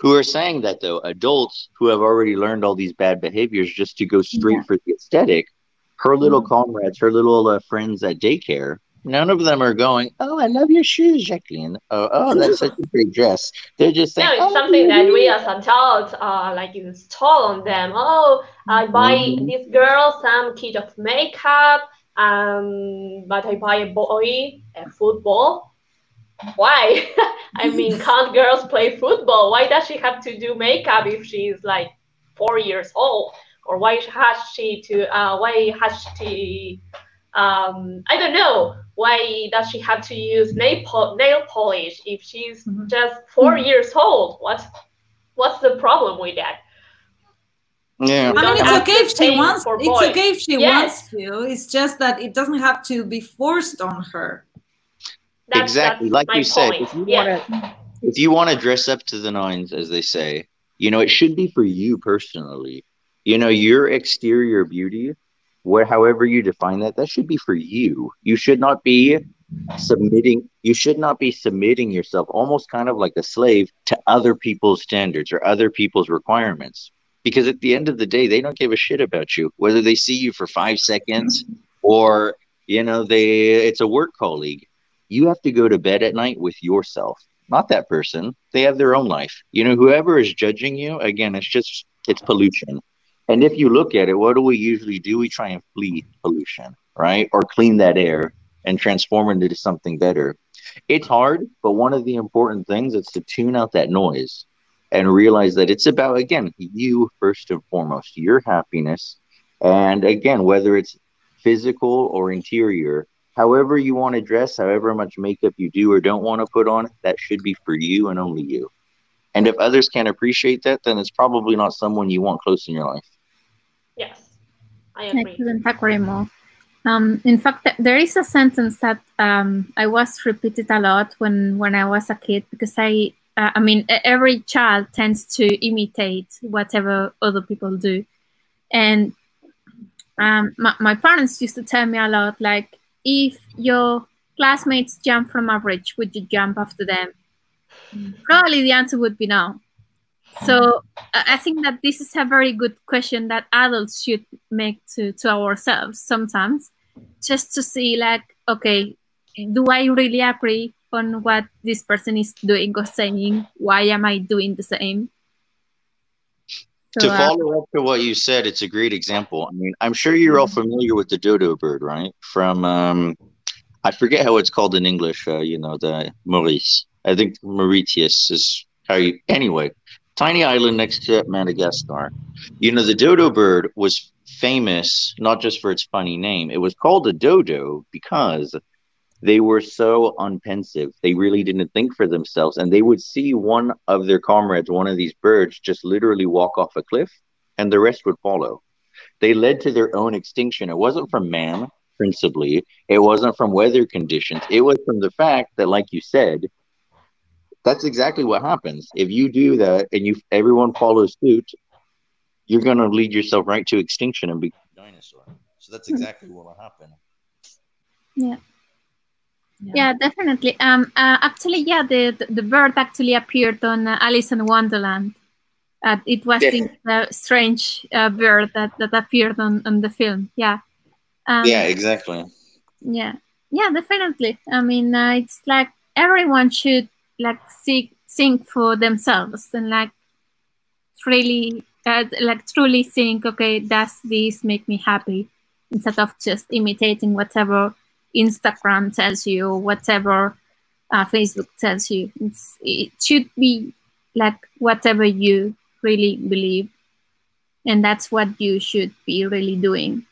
Who are saying that though? Adults who have already learned all these bad behaviors just to go straight yeah. for the aesthetic. Her little mm-hmm. comrades, her little uh, friends at daycare, none of them are going, "Oh, I love your shoes, Jacqueline." Oh, oh, that's such a pretty dress. They're just saying, no, it's oh, something that we as adults are like install on them. Oh, I buy mm-hmm. this girl some kit of makeup, um, but I buy a boy a football why? I mean, can't girls play football? Why does she have to do makeup if she's like four years old? Or why has she to? Uh, why has she? Um, I don't know. Why does she have to use nail, po- nail polish if she's mm-hmm. just 4 mm-hmm. years old? What? What's the problem with that? Yeah. I mean, it's okay if she wants. It's okay if she yes. wants to. It's just that it doesn't have to be forced on her. That's, exactly, that's like you said, if you yeah. want to, if you want to dress up to the nines, as they say, you know, it should be for you personally. You know, your exterior beauty, where however you define that, that should be for you. You should not be submitting. You should not be submitting yourself, almost kind of like a slave, to other people's standards or other people's requirements. Because at the end of the day, they don't give a shit about you, whether they see you for five seconds or you know they it's a work colleague you have to go to bed at night with yourself, not that person. They have their own life. You know, whoever is judging you, again, it's just, it's pollution. And if you look at it, what do we usually do? We try and flee pollution, right? Or clean that air and transform it into something better. It's hard, but one of the important things is to tune out that noise and realize that it's about, again, you first and foremost, your happiness. And again, whether it's physical or interior, however you want to dress, however much makeup you do or don't want to put on, that should be for you and only you. And if others can't appreciate that, then it's probably not someone you want close in your life. Yes, I agree. I couldn't agree more. Um, in fact, there is a sentence that um, I was repeated a lot when when I was a kid because I, uh, I mean, every child tends to imitate whatever other people do, and um, my, my parents used to tell me a lot like if your classmates jump from a bridge, would you jump after them? Probably the answer would be no. So I think that this is a very good question that adults should make to, to ourselves sometimes, just to see like, okay, do I really agree on what this person is doing or saying? Why am I doing the same? To follow up to what you said, it's a great example. I mean, I'm sure you're all mm-hmm. familiar with the dodo bird, right? From um, I forget how it's called in English. Uh, you know, the Maurice. I think Mauritius is how you. Anyway, tiny island next to Madagascar. You know, the dodo bird was famous not just for its funny name. It was called a dodo because they were so unpensive. They really didn't think for themselves. And they would see one of their comrades, one of these birds, just literally walk off a cliff, and the rest would follow. They led to their own extinction. It wasn't from man, principally, it wasn't from weather conditions. It was from the fact that, like you said, that's exactly what happens. If you do that and you everyone follows suit, you're going to lead yourself right to extinction and become a dinosaur. So that's exactly what will happen. Yeah. Yeah. yeah, definitely. Um, uh, actually, yeah, the, the, bird actually appeared on uh, Alice in Wonderland. Uh, it was the strange uh, bird that, that appeared on, on the film. Yeah. Um, yeah, exactly. Yeah, yeah, definitely. I mean, uh, it's like everyone should like seek think for themselves and like really uh, like truly think, okay, does this make me happy? Instead of just imitating whatever Instagram tells you, whatever uh, Facebook tells you. It's, it should be like whatever you really believe, and that's what you should be really doing.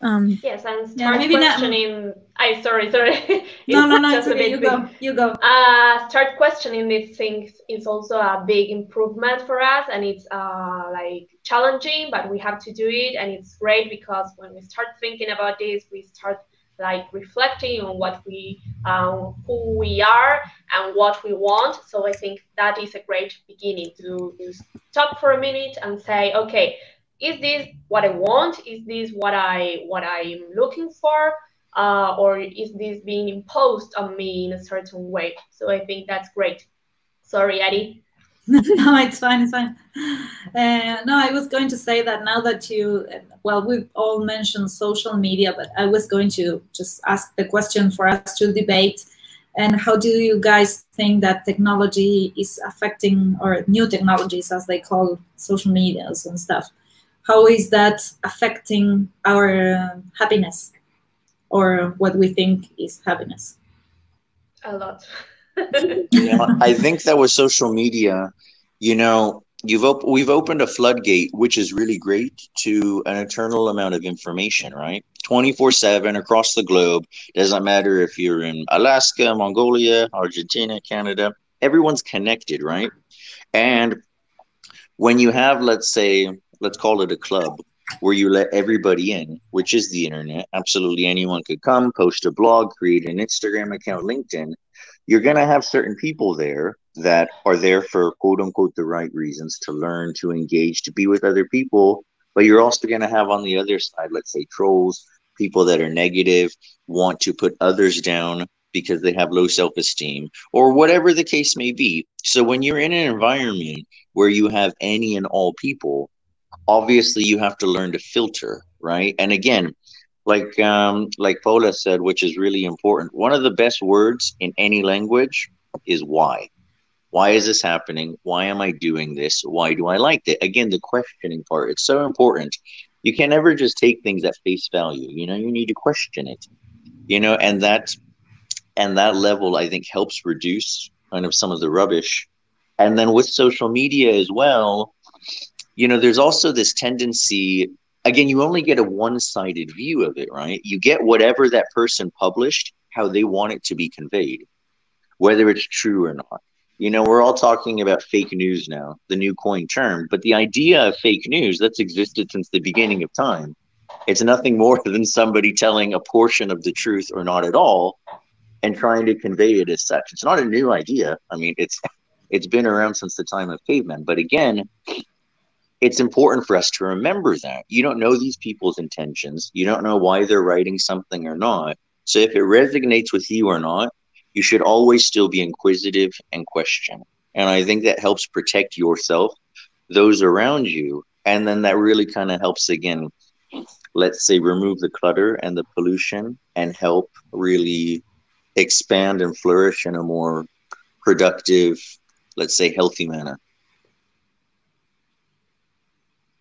Um, yes, and start yeah, maybe questioning. Not... I sorry, sorry. no, no, no. It's okay. You go. You go. Uh, start questioning these things is also a big improvement for us, and it's uh, like challenging, but we have to do it, and it's great because when we start thinking about this, we start like reflecting on what we, um, who we are, and what we want. So I think that is a great beginning to, to stop for a minute and say, okay is this what I want? Is this what I what I'm looking for? Uh, or is this being imposed on me in a certain way? So I think that's great. Sorry, Eddie. no, it's fine. It's fine. Uh, no, I was going to say that now that you, well, we've all mentioned social media, but I was going to just ask the question for us to debate. And how do you guys think that technology is affecting, or new technologies, as they call social medias and stuff, how is that affecting our uh, happiness or what we think is happiness? A lot. I think that with social media, you know, you've op- we've opened a floodgate, which is really great to an eternal amount of information, right? 24 7 across the globe. Doesn't matter if you're in Alaska, Mongolia, Argentina, Canada, everyone's connected, right? And when you have, let's say, let's call it a club where you let everybody in, which is the internet. Absolutely anyone could come, post a blog, create an Instagram account, LinkedIn. You're going to have certain people there that are there for quote unquote the right reasons to learn, to engage, to be with other people. But you're also going to have on the other side, let's say trolls, people that are negative, want to put others down because they have low self esteem, or whatever the case may be. So when you're in an environment where you have any and all people, obviously you have to learn to filter right and again like um like paula said which is really important one of the best words in any language is why. Why is this happening? Why am i doing this? Why do i like it? Again the questioning part it's so important. You can never just take things at face value you know you need to question it you know and that and that level i think helps reduce kind of some of the rubbish. And then with social media as well you know, there's also this tendency, again, you only get a one sided view of it, right? You get whatever that person published, how they want it to be conveyed, whether it's true or not. You know, we're all talking about fake news now, the new coin term, but the idea of fake news that's existed since the beginning of time. It's nothing more than somebody telling a portion of the truth or not at all and trying to convey it as such. It's not a new idea. I mean, it's it's been around since the time of cavemen. But again, it's important for us to remember that. You don't know these people's intentions. You don't know why they're writing something or not. So if it resonates with you or not you should always still be inquisitive and question. And i think that helps protect yourself those around you and then that really kind of helps again let's say remove the clutter and the pollution and help really expand and flourish in a more productive let's say healthy manner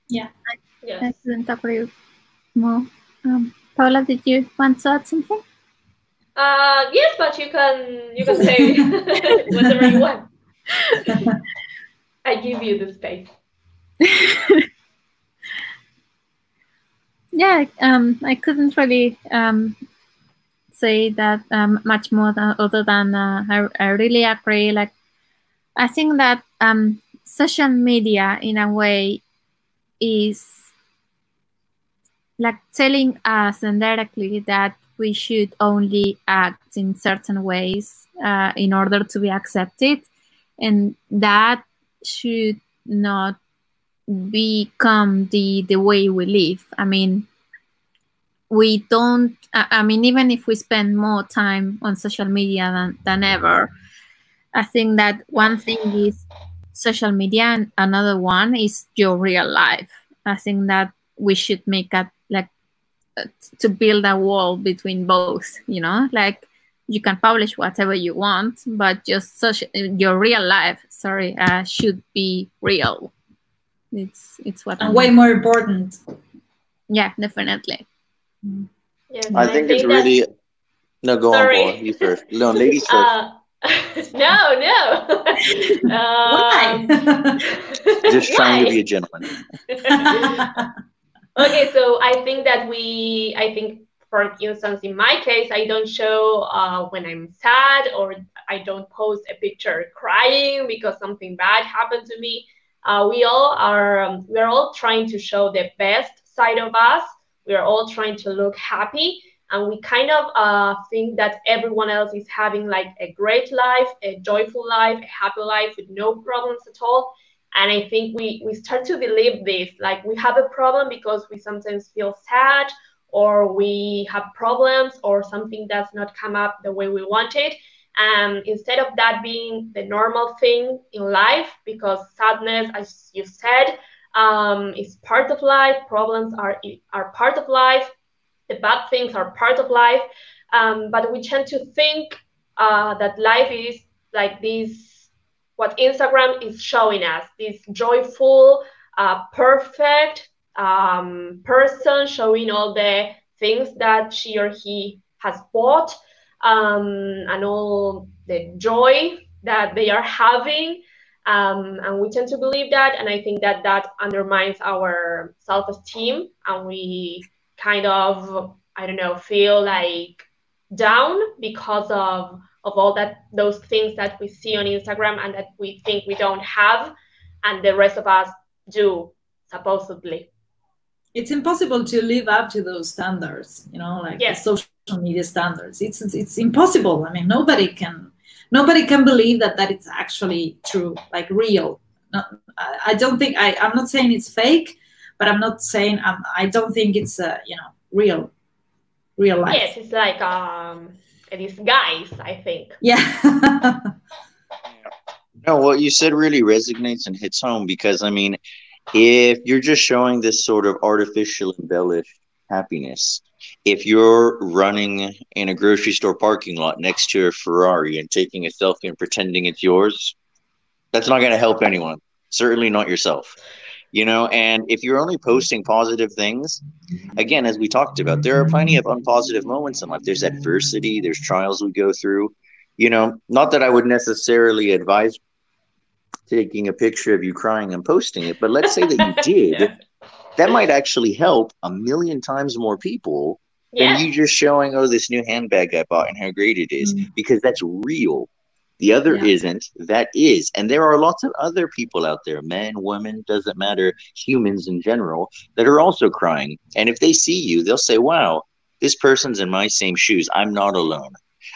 yeah. Yes. I couldn't agree more. Um, Paula, did you want to add something? Uh, yes, but you can you can say whatever you want. I give you the space. yeah, um, I couldn't really um, say that um, much more than, other than uh, I, I really agree. Like, I think that um, social media, in a way, is like telling us indirectly that we should only act in certain ways uh, in order to be accepted and that should not become the the way we live. I mean we don't i mean even if we spend more time on social media than, than ever i think that one thing is social media and another one is your real life. I think that we should make a like uh, to build a wall between both you know? Like you can publish whatever you want but just such your real life sorry uh, should be real. It's it's what and way more important. Yeah definitely. Yes, I, I think, think it's really no go sorry. on, go on you first. No ladies first. Uh, no, no. um, Just trying to be a gentleman. okay, so I think that we, I think, for instance, in my case, I don't show uh, when I'm sad or I don't post a picture crying because something bad happened to me. Uh, we all are, um, we're all trying to show the best side of us. We're all trying to look happy and we kind of uh, think that everyone else is having like a great life, a joyful life, a happy life with no problems at all. And I think we we start to believe this, like we have a problem because we sometimes feel sad or we have problems or something does not come up the way we want it. And instead of that being the normal thing in life, because sadness, as you said, um, is part of life, problems are are part of life the bad things are part of life um, but we tend to think uh, that life is like this what instagram is showing us this joyful uh, perfect um, person showing all the things that she or he has bought um, and all the joy that they are having. Um, and we tend to believe that and i think that that undermines our self-esteem and we kind of I don't know feel like down because of of all that those things that we see on Instagram and that we think we don't have and the rest of us do supposedly. It's impossible to live up to those standards you know like yes. social media standards. It's it's impossible. I mean nobody can nobody can believe that that it's actually true like real. No, I, I don't think I, i'm not saying it's fake but i'm not saying I'm, i don't think it's uh, you know real real life. Yes it's like um a disguise i think. Yeah. No what you said really resonates and hits home because i mean if you're just showing this sort of artificial embellished happiness if you're running in a grocery store parking lot next to a ferrari and taking a selfie and pretending it's yours that's not going to help anyone. Certainly not yourself you know and if you're only posting positive things again as we talked about there are plenty of unpositive moments in life there's adversity there's trials we go through you know not that i would necessarily advise taking a picture of you crying and posting it but let's say that you did that might actually help a million times more people yeah. than you just showing oh this new handbag i bought and how great it is, mm-hmm. because that's real the other yeah. isn't. That is. And there are lots of other people out there, men, women, doesn't matter, humans in general, that are also crying. And if they see you, they'll say, wow, this person's in my same shoes. I'm not alone.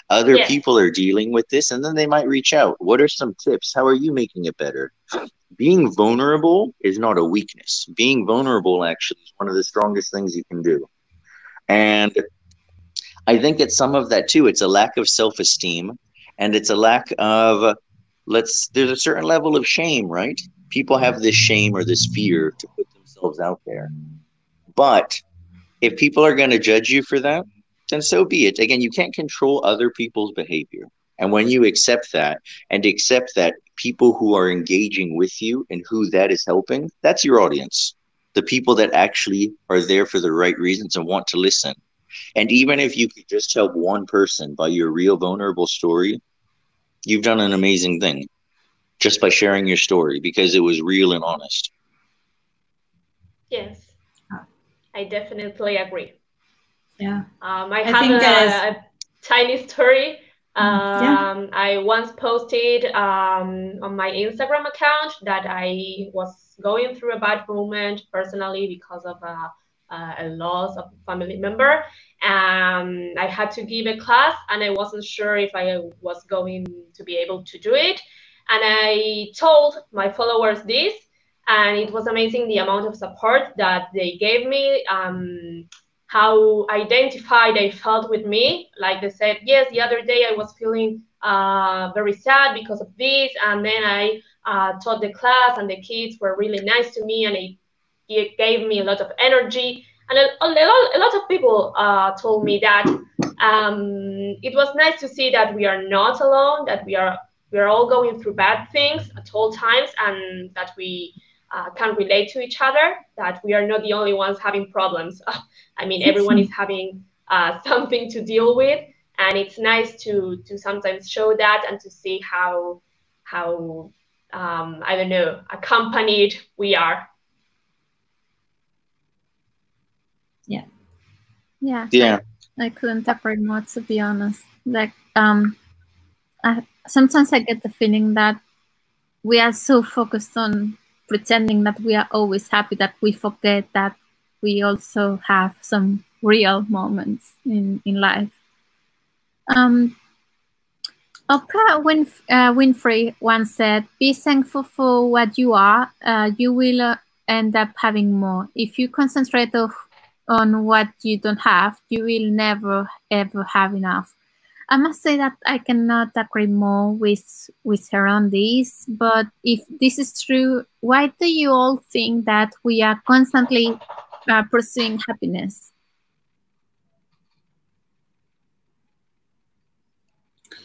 Other yeah. people are dealing with this, and then they might reach out. What are some tips? How are you making it better? Being vulnerable is not a weakness. Being vulnerable actually is one of the strongest things you can do. And I think it's some of that too. It's a lack of self esteem and it's a lack of let's there's a certain level of shame right? People have this shame or this fear to put themselves out there. But if people are going to judge you for that then so be it. Again you can't control other people's behavior. And when you accept that and accept that people who are engaging with you and who that is helping that's your audience. The people that actually are there for the right reasons and want to listen and even if you could just help one person by your real vulnerable story you've done an amazing thing just by sharing your story because it was real and honest. Yes, I definitely agree. Yeah. Um, I, I have a, as... a, tiny story. Mm-hmm. Um, yeah. I once posted um, on my Instagram account that I was going through a bad moment personally because of a, a loss of a family member um, I had to give a class and I wasn't sure if I was going to be able to do it. And I told my followers this, and it was amazing the amount of support that they gave me, um, how identified I felt with me. Like they said, yes, the other day I was feeling uh, very sad because of this, and then I uh, taught the class and the kids were really nice to me and it, it gave me a lot of energy. And a, a, lot, a lot of people uh, told me that um, it was nice to see that we are not alone, that we are we are all going through bad things at all times, and that we uh, can relate to each other. That we are not the only ones having problems. I mean, everyone is having uh, something to deal with, and it's nice to to sometimes show that and to see how how um, I don't know accompanied we are. Yeah. Yeah. Yeah. I, couldn't agree more to be honest. Like um I, sometimes I get the feeling that we are so focused on pretending that we are always happy that we forget that we also have some real moments in, in life. Um, Oprah Winf uh, Winfrey once said, Be thankful for what you are, uh, you will uh, end up having more. If you concentrate of, on what you don't have, you will never ever have enough. I must say that I cannot agree more with with her on this. But if this is true, why do you all think that we are constantly uh, pursuing happiness?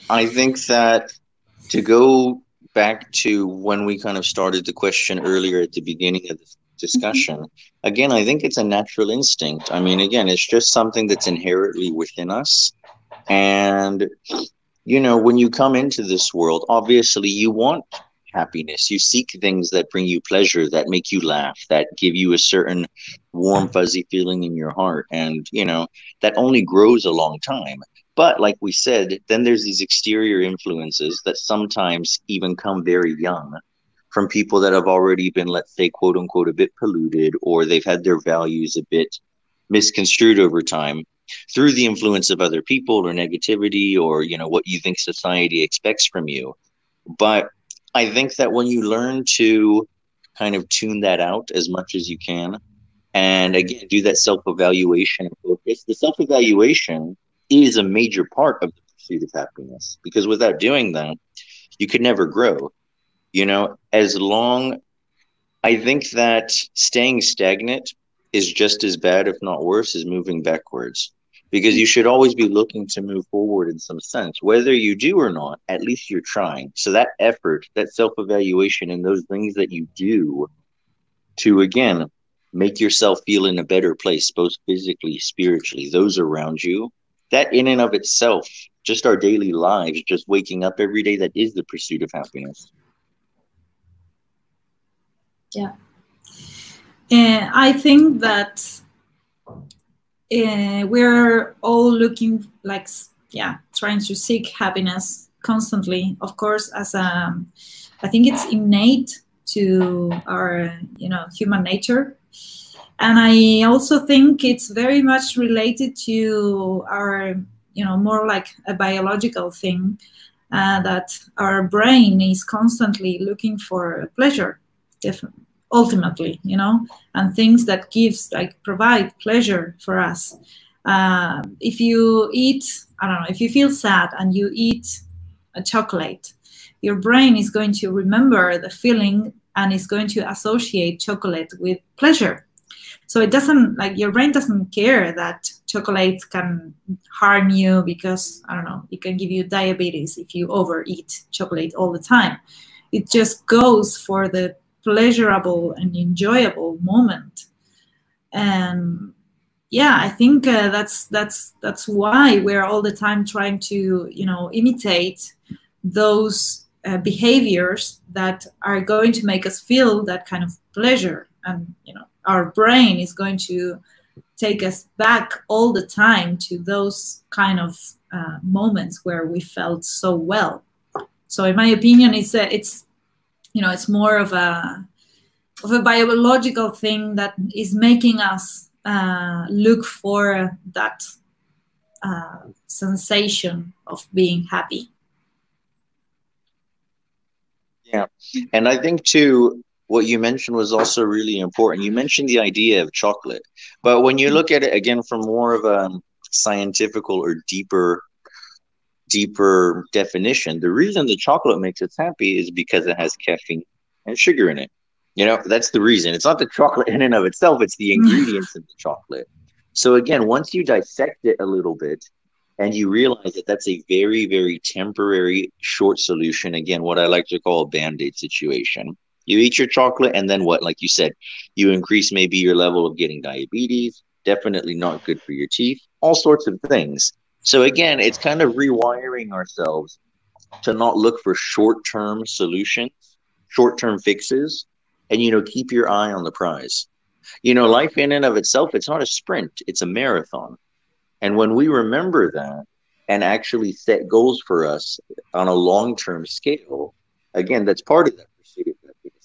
I think that to go back to when we kind of started the question earlier at the beginning of the discussion, mm-hmm. again, I think it's a natural instinct. I mean, again, it's just something that's inherently within us. And, you know, when you come into this world, obviously you want happiness. You seek things that bring you pleasure, that make you laugh, that give you a certain warm, fuzzy feeling in your heart. And, you know, that only grows a long time. But like we said, then there's these exterior influences that sometimes even come very young from people that have already been, let's say, quote unquote, a bit polluted, or they've had their values a bit misconstrued over time through the influence of other people or negativity or you know what you think society expects from you. But i think that when you learn to kind of tune that out as much as you can and again do that self-evaluation focus the self-evaluation is a major part of the pursuit of happiness because without doing that you could never grow you know as long i think that staying stagnant is just as bad if not worse as moving backwards. Because you should always be looking to move forward in some sense whether you do or not at least you're trying. So that effort that self-evaluation and those things that you do to again make yourself feel in a better place both physically spiritually those around you that in and of itself just our daily lives just waking up every day that is the pursuit of happiness yeah. And i think that uh, we're all looking like yeah trying to seek happiness constantly. Of course as a i think it's innate to our you know human nature. And i also think it's very much related to our you know more like a biological thing uh, that our brain is constantly looking for pleasure different ultimately you know and things that gives like provide pleasure for us. Uh, if you eat i don't know if you feel sad and you eat a chocolate your brain is going to remember the feeling and is going to associate chocolate with pleasure. So it doesn't like your brain doesn't care that chocolate can harm you because i don't know it can give you diabetes if you overeat chocolate all the time. It just goes for the pleasurable and enjoyable moment. And yeah i think uh, that's that's that's why we're all the time trying to you know imitate those uh, behaviors that are going to make us feel that kind of pleasure. And you know our brain is going to take us back all the time to those kind of uh, moments where we felt so well. So in my opinion it's it's you know it's more of a of a biological thing that is making us uh, look for that uh, sensation of being happy. Yeah. And i think too what you mentioned was also really important. You mentioned the idea of chocolate. But when you look at it again from more of a scientific or deeper deeper definition, the reason the chocolate makes us happy is because it has caffeine and sugar in it. You know, that's the reason. It's not the chocolate in and of itself, it's the mm. ingredients in the chocolate. So, again, once you dissect it a little bit and you realize that that's a very, very temporary short solution, again, what I like to call a band aid situation. You eat your chocolate, and then what? Like you said, you increase maybe your level of getting diabetes, definitely not good for your teeth, all sorts of things. So, again, it's kind of rewiring ourselves to not look for short term solutions, short term fixes, and, you know, keep your eye on the prize. You know, life in and of itself, it's not a sprint, it's a marathon. And when we remember that and actually set goals for us on a long term scale, again, that's part of that.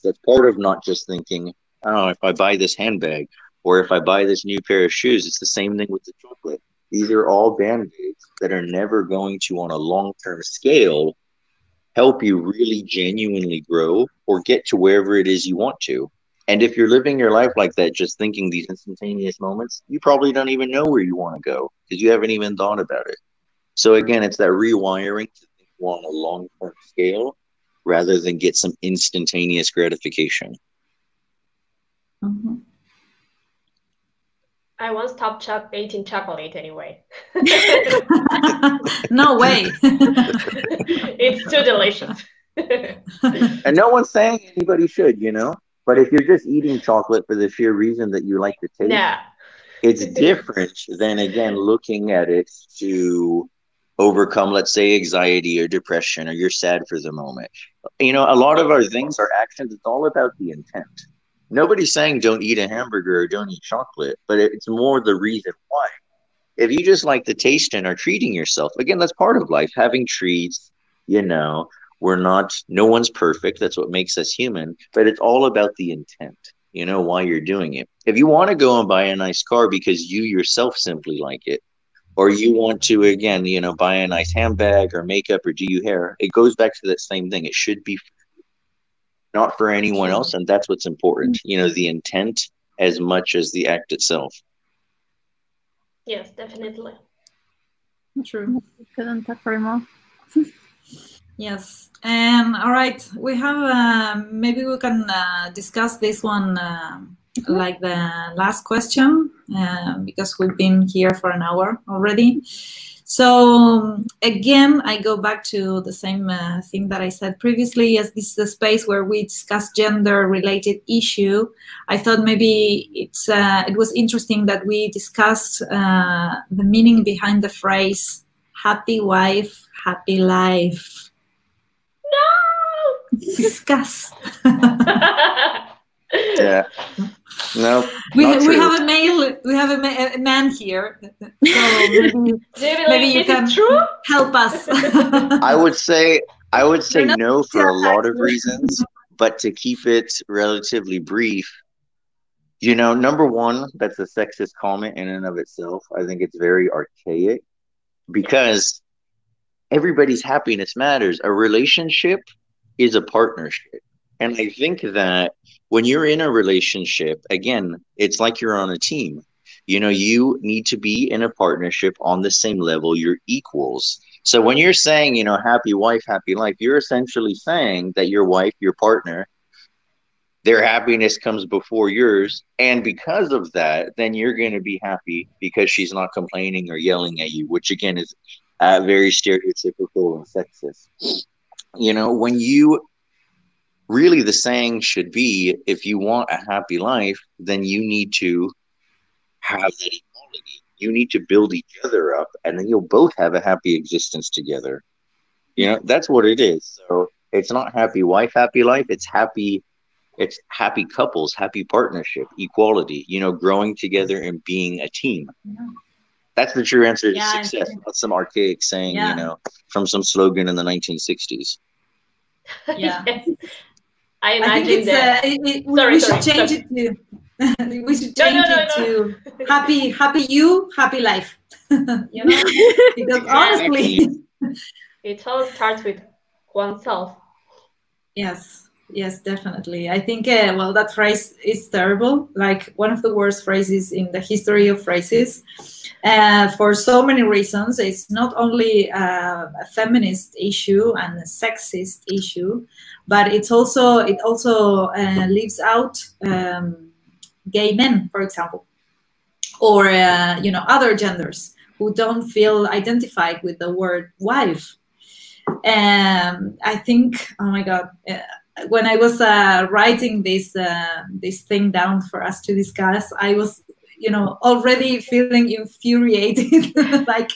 That's part of not just thinking, oh, if I buy this handbag or if I buy this new pair of shoes, it's the same thing with the chocolate. These are all band aids that are never going to, on a long term scale, help you really genuinely grow or get to wherever it is you want to. And if you're living your life like that, just thinking these instantaneous moments, you probably don't even know where you want to go because you haven't even thought about it. So again, it's that rewiring to think on a long term scale rather than get some instantaneous gratification. Mm-hmm. I won't stop ch- eating chocolate anyway. no way. it's too delicious. and no one's saying anybody should, you know? But if you're just eating chocolate for the sheer reason that you like the taste, yeah. it's different than, again, looking at it to overcome, let's say, anxiety or depression or you're sad for the moment. You know, a lot of our things, our actions, it's all about the intent nobody's saying don't eat a hamburger or don't eat chocolate, but it's more the reason why. If you just like the taste and are treating yourself, again, that's part of life. Having treats, you know, we're not, no one's perfect. That's what makes us human, but it's all about the intent, you know, why you're doing it. If you want to go and buy a nice car because you yourself simply like it, or you want to, again, you know, buy a nice handbag or makeup or do you hair, it goes back to that same thing. It should be not for anyone else. And that's what's important, you know, the intent as much as the act itself. Yes, definitely. True. Couldn't agree more. yes. And all right, we have uh, maybe we can uh, discuss this one uh, mm-hmm. like the last question uh, because we've been here for an hour already. So again, I go back to the same uh, thing that I said previously, as this is a space where we discuss gender-related issue. I thought maybe it's uh, it was interesting that we discussed uh, the meaning behind the phrase "happy wife, happy life." No, discuss. yeah. No. We, we have a male. We have a, ma- a man here. So maybe, maybe you can help us. I would say I would say no for a lot of reasons, but to keep it relatively brief, you know, number one, that's a sexist comment in and of itself. I think it's very archaic because everybody's happiness matters. A relationship is a partnership. And I think that when you're in a relationship, again, it's like you're on a team. You know, you need to be in a partnership on the same level, you're equals. So when you're saying, you know, happy wife, happy life, you're essentially saying that your wife, your partner, their happiness comes before yours. And because of that, then you're going to be happy because she's not complaining or yelling at you, which again is uh, very stereotypical and sexist. You know, when you really the saying should be if you want a happy life, then you need to have that equality. You need to build each other up, and then you'll both have a happy existence together. You know, that's what it is. So it's not happy wife, happy life. It's happy, it's happy couples, happy partnership, equality, you know, growing together and being a team. Yeah. That's the true answer to yeah, success, not some archaic saying, yeah. you know, from some slogan in the 1960s. Yeah. I imagine I that. Uh, it, it, sorry, we sorry, should change sorry. it to. we should change no, no, no, it to happy, happy you, happy life. you know, because honestly, it all starts with oneself. Yes, yes, definitely. I think, uh, well, that phrase is terrible, like one of the worst phrases in the history of phrases. Uh, for so many reasons, it's not only uh, a feminist issue and a sexist issue, but it's also it also uh, leaves out um, gay men, for example, or uh, you know other genders who don't feel identified with the word wife. Um, I think, oh my God, uh, when I was uh, writing this uh, this thing down for us to discuss, I was, you know, already feeling infuriated, like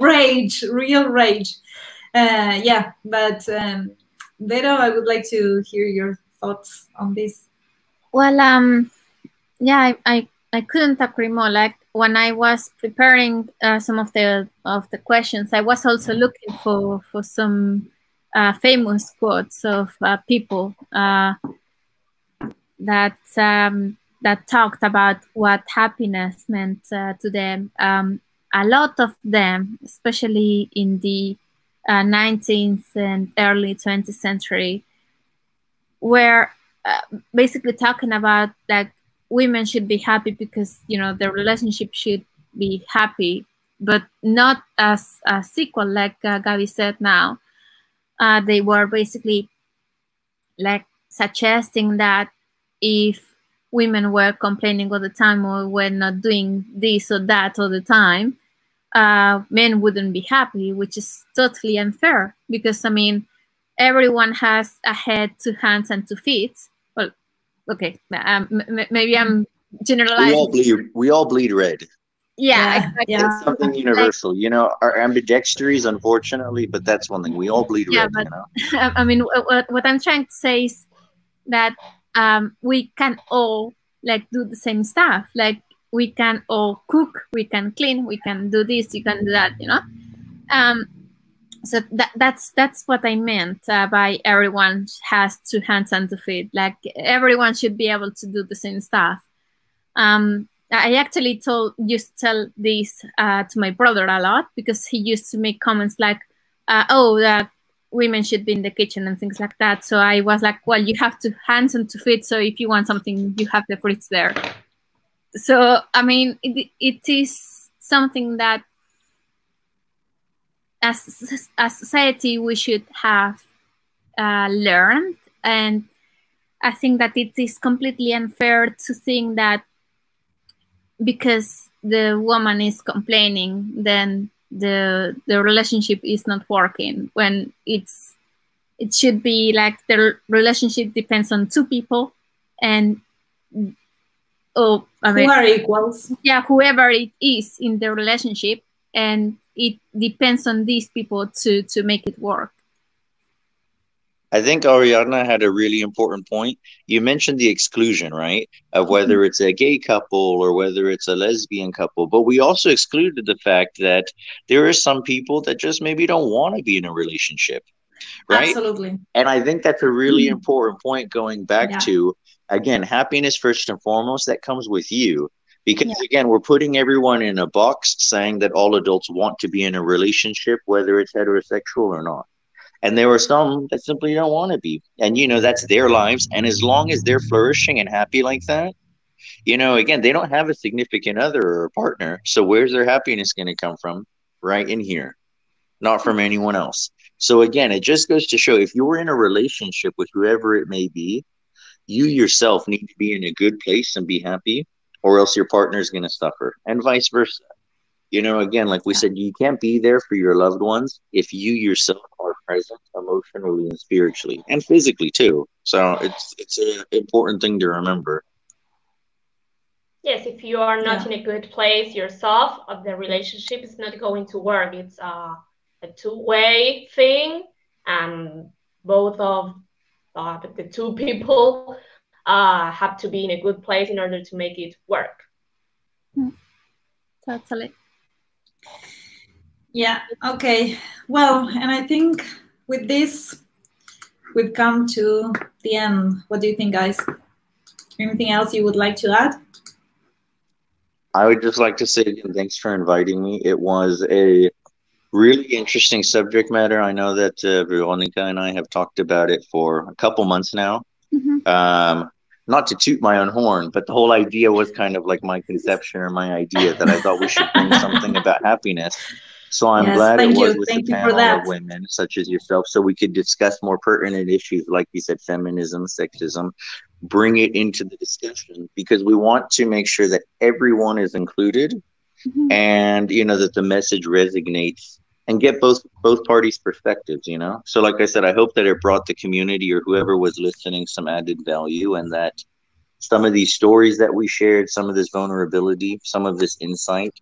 rage, real rage. Uh, yeah, but um, Vero, I would like to hear your thoughts on this. Well, um, yeah, I, I, I couldn't agree more. Like when I was preparing uh, some of the of the questions, I was also looking for for some uh, famous quotes of uh, people uh, that um, that talked about what happiness meant uh, to them. Um, a lot of them, especially in the 19th uh, and early 20th century, were uh, basically talking about that women should be happy because you know their relationship should be happy, but not as a sequel, like uh, Gabi said now. Uh, they were basically like suggesting that if women were complaining all the time or were not doing this or that all the time, uh, men wouldn't be happy, which is totally unfair because I mean, everyone has a head, two hands, and two feet. Well, okay, um, maybe I'm generalizing. We all bleed. We all bleed red yeah, yeah, exactly. yeah. It's something universal. You know, our ambidextries, unfortunately, but that's one thing. We all bleed yeah, red, but, you know? I mean, what, what I'm trying to say is that um, we can all like do the same stuff. Like we can all cook, we can clean, we can do this, you can do that, you know? Um, so that, that's that's what I meant uh, by everyone has two hands and two feet. Like everyone should be able to do the same stuff. Um, I actually told used to tell this uh, to my brother a lot because he used to make comments like, uh, "Oh, that women should be in the kitchen and things like that." So I was like, "Well, you have to hands and to feet. So if you want something, you have the fridge there." So I mean, it, it is something that as a society we should have uh, learned, and I think that it is completely unfair to think that because the woman is complaining, then the the relationship is not working. When it's it should be like the relationship depends on two people, and oh, I mean, who are equals? Yeah, whoever it is in the relationship, and it depends on these people to to make it work. I think Ariana had a really important point. You mentioned the exclusion, right? Of mm-hmm. whether it's a gay couple or whether it's a lesbian couple. But we also excluded the fact that there are some people that just maybe don't want to be in a relationship. Right. Absolutely. And I think that's a really mm-hmm. important point going back yeah. to, again, happiness first and foremost, that comes with you. Because yeah. again, we're putting everyone in a box saying that all adults want to be in a relationship, whether it's heterosexual or not. And there are some that simply don't want to be. And you know that's their lives. And as long as they're flourishing and happy like that you know again they don't have a significant other or a partner. So where's their happiness going to come from? Right in here not from anyone else. So again it just goes to show if you're in a relationship with whoever it may be you yourself need to be in a good place and be happy or else your partner is going to suffer and vice versa you know, again, like we said, you can't be there for your loved ones if you yourself are present emotionally and spiritually and physically too. So it's it's an important thing to remember. Yes, if you are not yeah. in a good place yourself, uh, the relationship is not going to work. It's a, a two-way thing, and both of uh, the two people uh, have to be in a good place in order to make it work. Hmm. Totally. Yeah, okay. Well, and I think with this, we've come to the end. What do you think, guys? Anything else you would like to add? I would just like to say again, thanks for inviting me. It was a really interesting subject matter. I know that uh, Veronica and I have talked about it for a couple months now. Mm-hmm. Um, not to toot my own horn, but the whole idea was kind of like my conception or my idea that I thought we should bring something about happiness. So I'm yes, glad it was you. with thank the panel of women such as yourself, so we could discuss more pertinent issues, like you said, feminism, sexism, bring it into the discussion because we want to make sure that everyone is included, mm-hmm. and you know that the message resonates and get both both parties' perspectives. You know, so like I said, I hope that it brought the community or whoever was listening some added value, and that some of these stories that we shared, some of this vulnerability, some of this insight,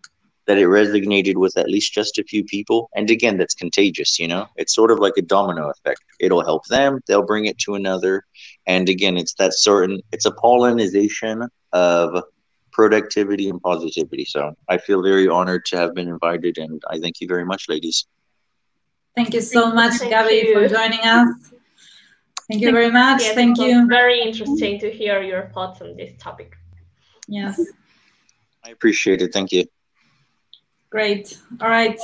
that it resonated with at least just a few people. And again, that's contagious. You know, it's sort of like a domino effect. It'll help them; they'll bring it to another, and again, it's that certain. It's a pollination of productivity and positivity. So I feel very honored to have been invited, and I thank you very much, ladies. Thank you so much, thank Gabi, you. for joining us. Thank you very much. Yes, thank you. Very interesting to hear your thoughts on this topic. Yes. I appreciate it. Thank you. Great. All right.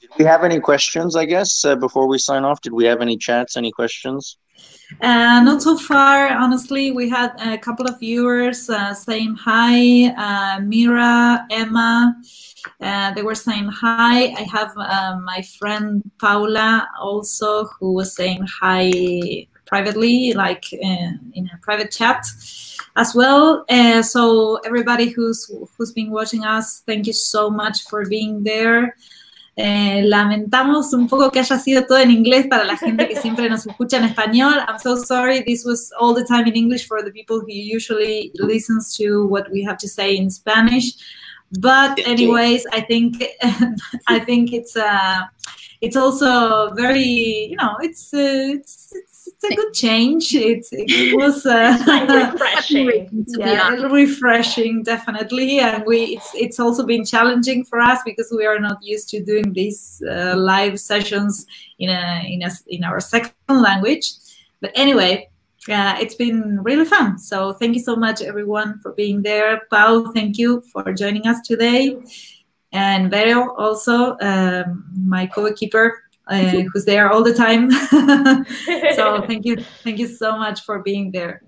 Did we have any questions, I guess, uh, before we sign off? Did we have any chats, any questions? Uh, not so far, honestly. We had a couple of viewers uh, saying hi. Uh, Mira, Emma, uh, they were saying hi. I have uh, my friend Paula also who was saying hi privately, like in, in a private chat as well. Uh, so everybody who's who's been watching us, thank you so much for being there. Eh, lamentamos un poco que haya sido todo en inglés para la gente que siempre nos escucha en español. I'm so sorry. This was all the time in English for the people who usually listens to what we have to say in Spanish. But anyways, I think I think it's uh it's also very you know it's uh, it's, it's it's a good change. It's it was uh, refreshing. yeah, refreshing definitely, and we it's it's also been challenging for us because we are not used to doing these uh, live sessions in a in a in our second language. But anyway, uh, it's been really fun. So thank you so much, everyone, for being there. Pau, thank you for joining us today. And Vero, also, um, my co-keeper, uh, who's there all the time. so thank you, thank you so much for being there.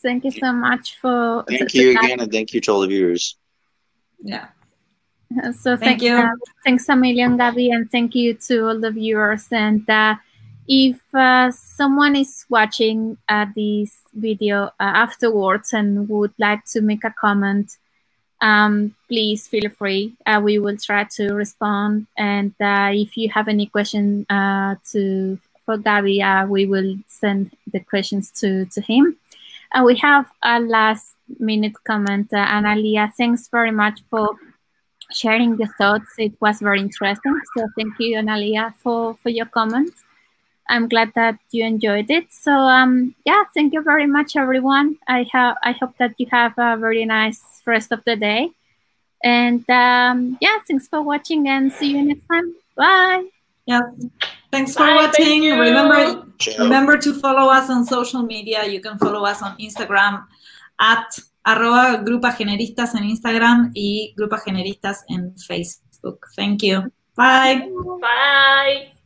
Thank you so much for. Thank you again, and thank you to all the viewers. Yeah. So thank, thank you. Uh, thanks a million, Gabi, and thank you to all the viewers. And uh, if uh, someone is watching uh, this video uh, afterwards and would like to make a comment, um, please feel free. Uh, we will try to respond. And uh, if you have any question uh, to for Gabi, uh, we will send the questions to, to him. We have a last minute comment. Uh, Analia, thanks very much for sharing your thoughts. It was very interesting. So thank you, Analia, for, for your comments. I'm glad that you enjoyed it. So um, yeah, thank you very much, everyone. I have I hope that you have a very nice rest of the day. And um, yeah, thanks for watching and see you next time. Bye. Yeah. Thanks for Bye, watching. Remember remember to follow us on social media. You can follow us on Instagram at arroba Grupa Generistas en Instagram y Grupa Generistas en Facebook. Thank you. Bye. Bye.